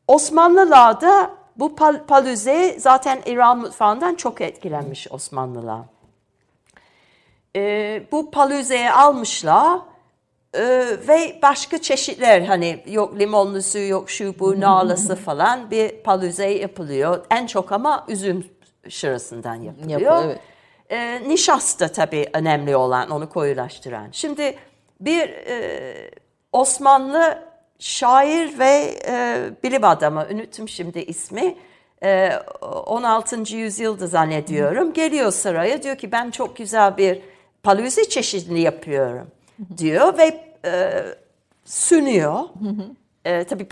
Osmanlılarda bu pal- paluze zaten İran mutfağından çok etkilenmiş Osmanlılar. E, bu paluzeyi almışlar e, ve başka çeşitler hani yok limonlusu yok şu bu nalası falan bir paluze yapılıyor. En çok ama üzüm şırasından yapılıyor. Yapı- evet. E, nişasta tabii önemli olan, onu koyulaştıran. Şimdi bir e, Osmanlı şair ve e, bilim adamı, unuttum şimdi ismi, e, 16. yüzyılda zannediyorum, geliyor saraya diyor ki ben çok güzel bir paluzi çeşidini yapıyorum diyor ve e, sunuyor. E, tabii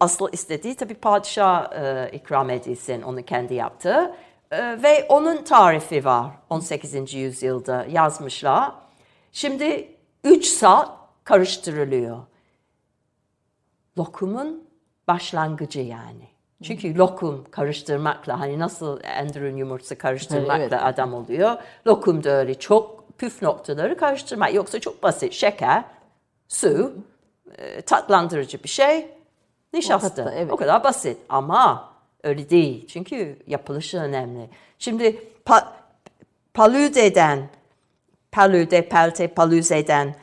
asıl istediği tabii padişah e, ikram edilsin onu kendi yaptığı. E, ve onun tarifi var 18. yüzyılda yazmışlar. Şimdi 3 saat karıştırılıyor. Lokumun başlangıcı yani. Çünkü lokum karıştırmakla hani nasıl Enderun yumurtası karıştırmakla Evet. adam oluyor. Lokum da öyle çok püf noktaları karıştırmak. Yoksa çok basit. Şeker, su, e, tatlandırıcı bir şey, nişasta. Hatta, evet. O kadar basit ama öyle değil. Çünkü yapılışı önemli. Şimdi pa, paludeden, palude, pelte, paluzeden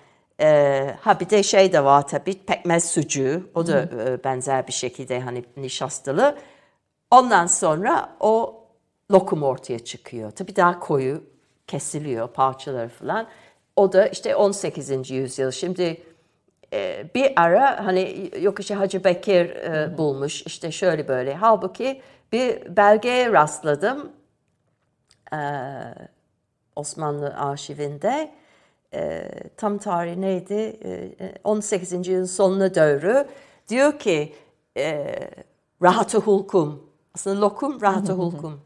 e, ha bir de şey de var tabii pekmez sucuğu. O da e, benzer bir şekilde hani nişastalı. Ondan sonra o lokum ortaya çıkıyor. Tabii daha koyu kesiliyor parçaları falan. O da işte 18. yüzyıl. Şimdi e, bir ara hani yok işte Hacı Bekir e, bulmuş işte şöyle böyle. Halbuki bir belgeye rastladım. E, Osmanlı arşivinde e, tam tarihi neydi? E, 18. yüzyılın sonuna doğru diyor ki e, Rahat-ı Hulkum aslında lokum Rahat-ı Hulkum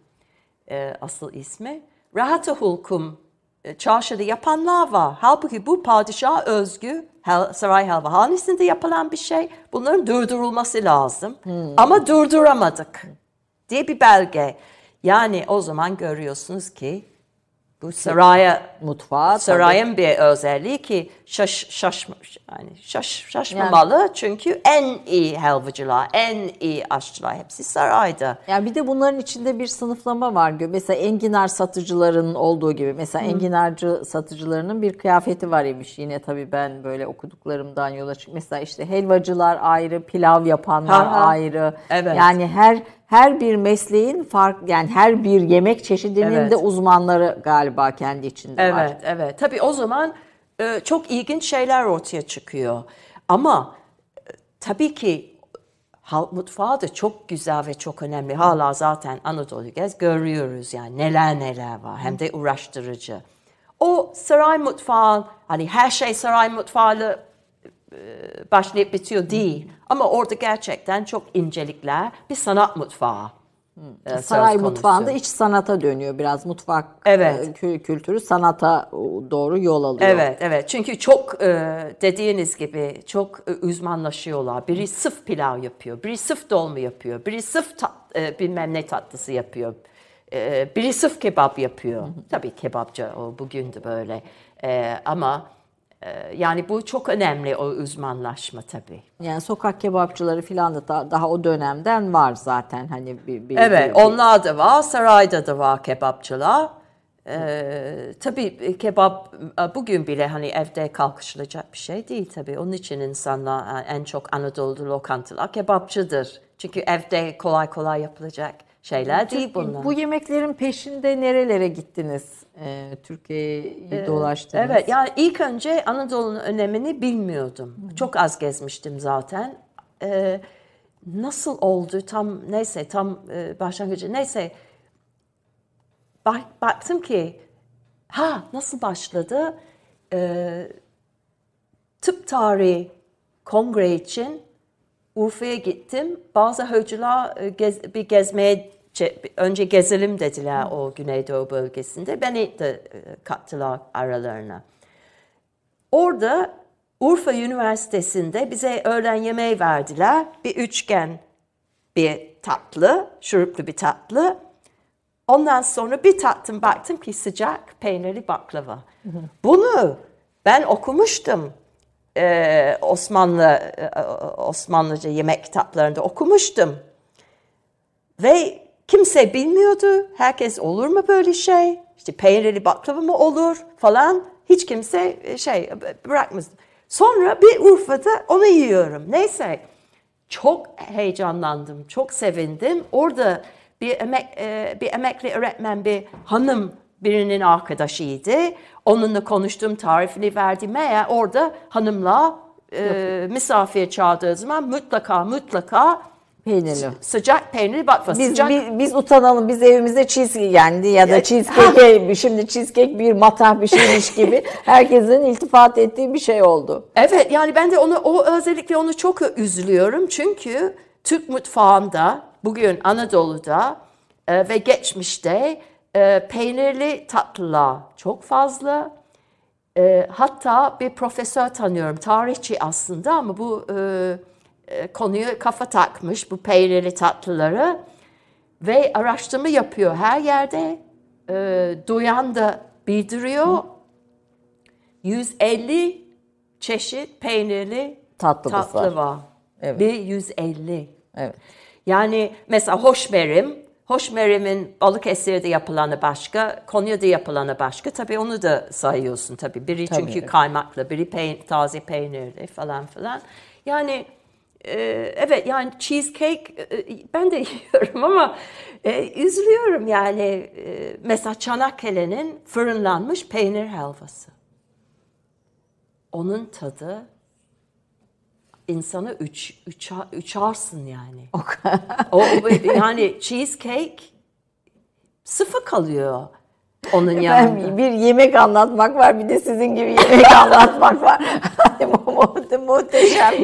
e, asıl ismi. Rahat-ı Hulkum e, çarşıda yapanlar var. Halbuki bu padişah özgü hel, saray helvahanesinde yapılan bir şey. Bunların durdurulması lazım. Ama durduramadık diye bir belge. Yani o zaman görüyorsunuz ki bu saraya Mutfağı tabii. sarayın bir özelliği ki şaş, şaşmış yani şaş, şaşmamalı çünkü en iyi helvacılar, en iyi aşçılar hepsi sarayda. Yani bir de bunların içinde bir sınıflama var. Mesela enginar satıcılarının olduğu gibi. Mesela enginarcı satıcılarının bir kıyafeti var imiş. Yine tabii ben böyle okuduklarımdan yola çık. Mesela işte helvacılar ayrı, pilav yapanlar Ha ha. ayrı. Evet. Yani her her bir mesleğin fark yani her bir yemek çeşidinin Evet. de uzmanları galiba kendi içinde var. Evet, evet. Tabii o zaman e, çok ilginç şeyler ortaya çıkıyor. Ama e, tabii ki halk mutfağı da çok güzel ve çok önemli. Hala zaten Anadolu gez görüyoruz yani neler neler var. Hem de uğraştırıcı. O saray mutfağı, hani her şey saray mutfağıyla e, başlayıp bitiyor değil. Ama orada gerçekten çok incelikler, bir sanat mutfağı. E, söz Saray mutfağında iç sanata dönüyor biraz mutfak Evet. e, kü- kültürü sanata doğru yol alıyor. Evet, evet. Çünkü çok e, dediğiniz gibi çok e, uzmanlaşıyorlar. Biri sırf pilav yapıyor, biri sırf dolma yapıyor, biri sırf tat, bilmem ne tatlısı yapıyor, biri sırf kebap yapıyor. Tabii kebapçı o bugün de böyle. Ama yani bu çok önemli o uzmanlaşma tabii. Yani sokak kebapçıları filan da da- daha o dönemden var zaten hani bir, bir Evet, bir- onlar da var. Sarayda da var kebapçılar. Ee, tabii kebap e, bugün bile hani evde kalkışılacak bir şey değil tabii. Onun için insanlar e, en çok Anadolu lokantalar kebapçıdır. Çünkü evde kolay kolay yapılacak şeyler değil bunlar. Bu yemeklerin peşinde nerelere gittiniz? Ee, Türkiye'yi dolaştınız. Evet, yani ilk önce Anadolu'nun önemini bilmiyordum. Çok az gezmiştim zaten. Ee, nasıl oldu tam neyse tam e, başlangıcı neyse bak, baktım ki ha nasıl başladı? Ee, tıp tarihi kongre için Urfa'ya gittim. Bazı hocalar e, gez- bir gezmeye önce gezelim dediler o Güneydoğu bölgesinde. Beni de e, kattılar aralarına. Orada Urfa Üniversitesi'nde bize öğlen yemeği verdiler. Bir üçgen bir tatlı, şuruplu bir tatlı. Ondan sonra bir tattım baktım ki sıcak peynirli baklava. Bunu ben okumuştum. Ee, Osmanlı e, Osmanlıca yemek kitaplarında okumuştum. Ve kimse bilmiyordu. Herkes olur mu böyle şey? İşte peynirli baklava mı olur falan. Hiç kimse e, şey bırakmaz. Sonra bir Urfa'da onu yiyorum. Neyse çok heyecanlandım, çok sevindim. Orada bir emek e, bir emekli öğretmen bir hanım birinin arkadaşıydı. Onunla konuştum, tarifini verdi. Meğer orada hanımla e, misafir çağırdığı zaman mutlaka mutlaka Peynirli. sıcak peynir bak Biz, sıcak biz, biz utanalım. Biz evimizde cheesecake yendi ya da cheesecake şimdi cheesecake bir matah bir şeymiş gibi herkesin iltifat ettiği bir şey oldu. Evet yani ben de onu o özellikle onu çok üzülüyorum çünkü Türk mutfağında bugün Anadolu'da e, ve geçmişte e, peynirli tatlılar çok fazla. E, hatta bir profesör tanıyorum tarihçi aslında ama bu e, konuyu kafa takmış bu peynirli tatlıları ve araştırma yapıyor her yerde. E, duyan da bildiriyor. 150 çeşit peynirli tatlı var. var. Evet. Bir 150. Evet. Yani mesela hoşmerim, hoşmerimin Balıkesir'de yapılanı başka, Konya'da yapılanı başka. Tabii onu da sayıyorsun tabii. Biri Tabii. çünkü kaymaklı, biri peyn- taze peynirli falan filan. Yani e, evet yani cheesecake e, ben de yiyorum ama e, üzülüyorum yani. E, mesela Çanakkale'nin fırınlanmış peynir helvası. Onun tadı insanı üç, üça, uçarsın yani. o, yani cheesecake sıfır kalıyor onun yanında. Ben bir yemek anlatmak var bir de sizin gibi yemek anlatmak var. Mu- mu- Muhteşem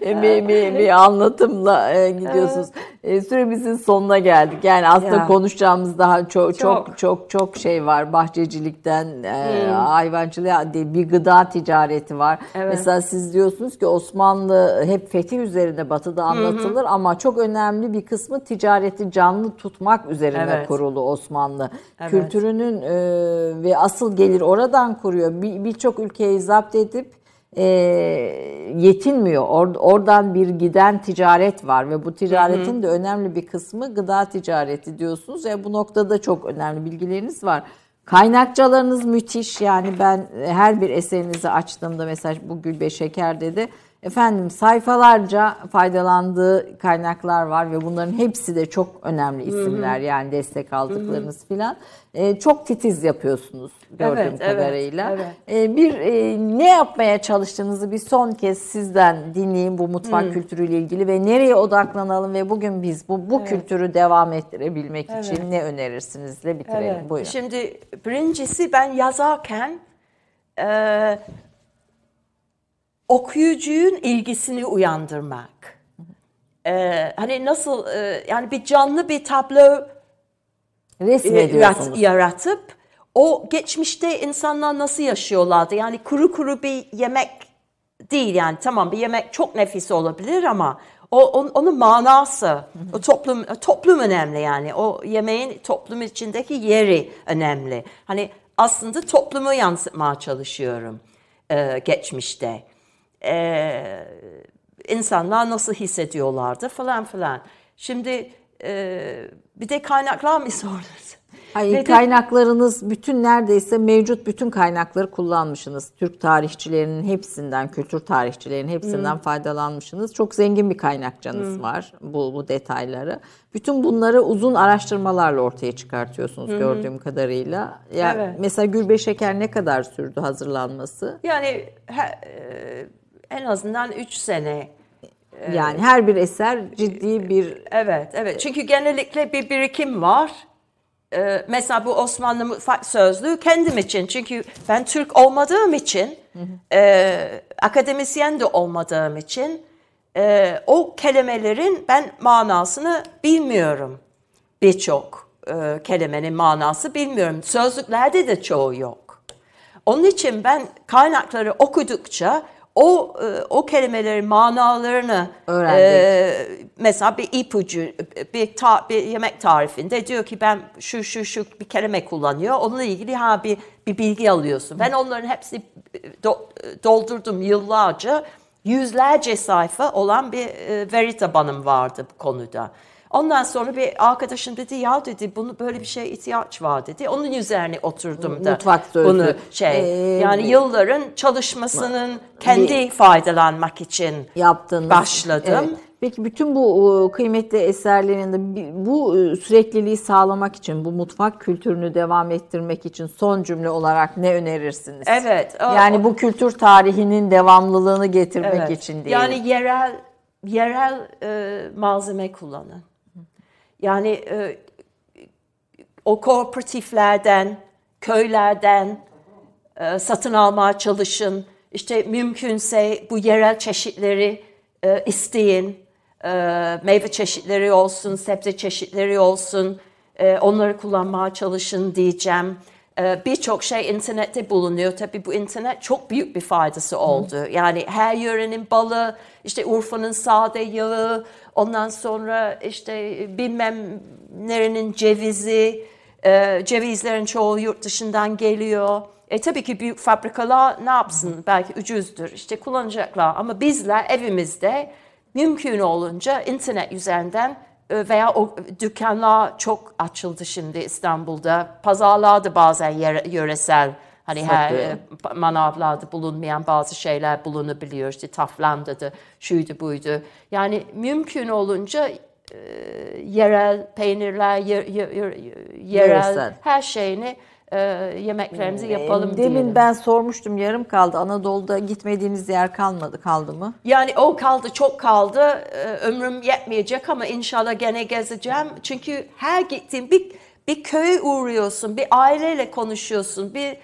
bir, bir, bir, bir anlatımla e, gidiyorsunuz. E, Süremizin sonuna geldik. Yani aslında Ya. konuşacağımız daha çok çok Çok. çok çok şey var. Bahçecilikten e, hayvancılığa de- bir gıda ticareti var. Evet. Mesela siz diyorsunuz ki Osmanlı hep fetih üzerine batıda anlatılır ama çok önemli bir kısmı ticareti canlı tutmak üzerine Evet. kurulu Osmanlı. Evet. Kültürünün e, ve asıl gelir oradan kuruyor. Bir- Birçok ülkeyi zapt edip e, yetinmiyor. Or- oradan bir giden ticaret var ve bu ticaretin de önemli bir kısmı gıda ticareti diyorsunuz. E, bu noktada çok önemli bilgileriniz var. Kaynakçalarınız müthiş. Yani ben her bir eserinizi açtığımda mesela bu Gülbe Şeker'de de efendim sayfalarca faydalandığı kaynaklar var ve bunların hepsi de çok önemli isimler yani destek aldıklarınız filan. E, çok titiz yapıyorsunuz gördüğüm Evet, evet, kadarıyla. evet. E, bir e, ne yapmaya çalıştığınızı bir son kez sizden dinleyeyim bu mutfak Hmm. kültürüyle ilgili ve nereye odaklanalım ve bugün biz bu bu kültürü devam ettirebilmek için ne önerirsinizle bitirelim. Evet. Buyurun. Şimdi birincisi ben yazarken e, okuyucunun ilgisini uyandırmak. E, hani nasıl e, yani bir canlı bir tablo Resim e, yarat- ediyorsunuz. yaratıp o geçmişte insanlar nasıl yaşıyorlardı? Yani kuru kuru bir yemek değil yani tamam bir yemek çok nefis olabilir ama o on- onun manası, o toplum toplum önemli yani. O yemeğin toplum içindeki yeri önemli. Hani aslında toplumu yansıtmaya çalışıyorum e, geçmişte. E, insanlar nasıl hissediyorlardı falan filan. Şimdi e, bir de kaynaklar mı sordunuz? Hayır, Ve kaynaklarınız bütün neredeyse mevcut bütün kaynakları kullanmışsınız. Türk tarihçilerinin hepsinden, kültür tarihçilerinin hepsinden faydalanmışsınız. Çok zengin bir kaynakçanız var bu, bu detayları. Bütün bunları uzun araştırmalarla ortaya çıkartıyorsunuz gördüğüm kadarıyla. Ya Evet. mesela Gülbe Şeker ne kadar sürdü hazırlanması? Yani he- e, en azından 3 sene. Yani her bir eser ciddi bir Evet, evet. Çünkü genellikle bir birikim var. Ee, mesela bu Osmanlı Mutfak Sözlüğü kendim için. Çünkü ben Türk olmadığım için, e, akademisyen de olmadığım için e, o kelimelerin ben manasını bilmiyorum. Birçok e, kelimenin manası bilmiyorum. Sözlüklerde de çoğu yok. Onun için ben kaynakları okudukça o e, o kelimelerin manalarını Öğrendik. e, mesela bir ipucu bir, ta- bir yemek tarifinde diyor ki ben şu şu şu bir kelime kullanıyor. Onunla ilgili ha bir bir bilgi alıyorsun. Ben onların hepsini do- doldurdum yıllarca. Yüzlerce sayfa olan bir e, veri tabanım vardı bu konuda. Ondan sonra bir arkadaşım dedi ya dedi bunu böyle bir şeye ihtiyaç var dedi. Onun üzerine oturdum da Mutfak sözlüğü. bunu şey Ee, yani yılların çalışmasının kendi faydalanmak için yaptığınız başladım. Evet. Peki bütün bu kıymetli eserlerinde bu e, sürekliliği sağlamak için, bu mutfak kültürünü devam ettirmek için son cümle olarak ne önerirsiniz? Evet. o- Yani bu kültür tarihinin devamlılığını getirmek Evet. için değil. Yani yerel yerel e, malzeme kullanın. Yani e, o kooperatiflerden, köylerden e, satın almaya çalışın. İşte mümkünse bu yerel çeşitleri e, isteyin. E, meyve çeşitleri olsun, sebze çeşitleri olsun. E, onları kullanmaya çalışın diyeceğim. E, Birçok şey internette bulunuyor. Tabii bu internet çok büyük bir faydası oldu. Yani her yörenin balı, işte Urfa'nın sade yağı, ondan sonra işte bilmem nerenin cevizi, e, cevizlerin çoğu yurt dışından geliyor. E tabii ki büyük fabrikalar ne yapsın? Belki ucuzdur. İşte kullanacaklar. Ama bizler evimizde mümkün olunca internet üzerinden e, veya o dükkanlar çok açıldı şimdi İstanbul'da. Pazarlarda bazen yere- yöresel hani her e, manavlarda bulunmayan bazı şeyler bulunabiliyor. İşte taflandadı, şuydu buydu. Yani mümkün olunca e, yerel peynirler, yer- yer- yer- yerel her şeyini e, yemeklerimizi yapalım Demin diyelim. ben sormuştum yarım kaldı. Anadolu'da gitmediğiniz yer kalmadı kaldı mı? Yani o kaldı, çok kaldı. Ee, Ömrüm yetmeyecek ama inşallah gene gezeceğim. Çünkü her gittiğin bir bir köye uğruyorsun, bir aileyle konuşuyorsun, bir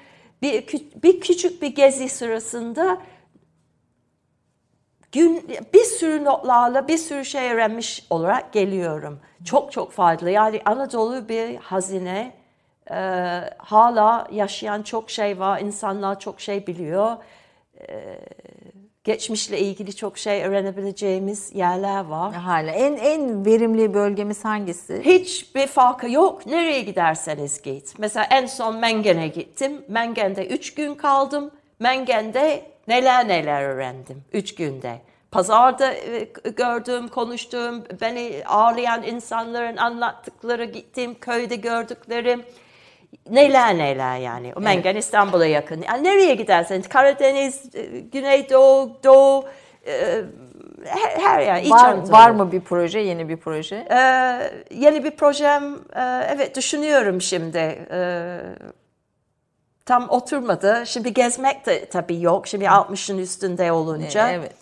bir bir küçük bir gezi sırasında gün bir sürü notlarla bir sürü şey öğrenmiş olarak geliyorum. Çok çok faydalı. Yani Anadolu bir hazine. Ee, hala yaşayan çok şey var. İnsanlar çok şey biliyor. Ee, geçmişle ilgili çok şey öğrenebileceğimiz yerler var. Hala en en verimli bölgemiz hangisi? Hiçbir farkı yok. Nereye giderseniz git. Mesela en son Mengen'e gittim. Mengen'de üç gün kaldım. Mengen'de neler neler öğrendim üç günde. Pazarda e, gördüğüm, konuştuğum, beni ağırlayan insanların anlattıkları, gittiğim köyde gördüklerim neler neler yani. O Mengen İstanbul'a yakın. Yani nereye giderseniz Karadeniz, e, Güneydoğu, Doğu, e, her, her yer. İç Var, Anadolu. var mı bir proje, yeni bir proje? Ee, yeni bir projem, e, evet düşünüyorum şimdi. Tam oturmadı. Şimdi gezmek de tabii yok. Şimdi 60'ın üstünde olunca. Evet.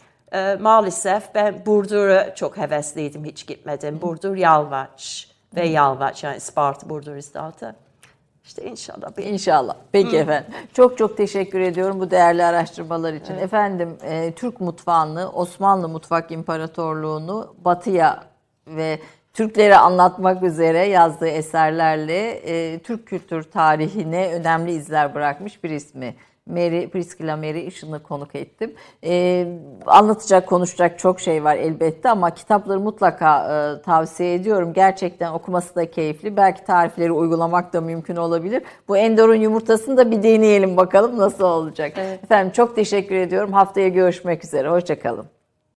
Maalesef ben Burdur'a çok hevesliydim, hiç gitmedim. Burdur, Yalvaç ve Yalvaç yani Isparta, Burdur, İstahta. İşte inşallah bir İnşallah. Peki efendim. Çok çok teşekkür ediyorum bu değerli araştırmalar için. Efendim e, Türk mutfağını, Osmanlı Mutfak İmparatorluğunu batıya ve Türklere anlatmak üzere yazdığı eserlerle e, Türk kültür tarihine önemli izler bırakmış bir ismi. Mary, Priscilla Mary Işın'ı konuk ettim. E, anlatacak, konuşacak çok şey var elbette ama kitapları mutlaka e, tavsiye ediyorum. Gerçekten okuması da keyifli. Belki tarifleri uygulamak da mümkün olabilir. Bu Endor'un yumurtasını da bir deneyelim bakalım nasıl olacak. Efendim çok teşekkür ediyorum. Haftaya görüşmek üzere. Hoşçakalın.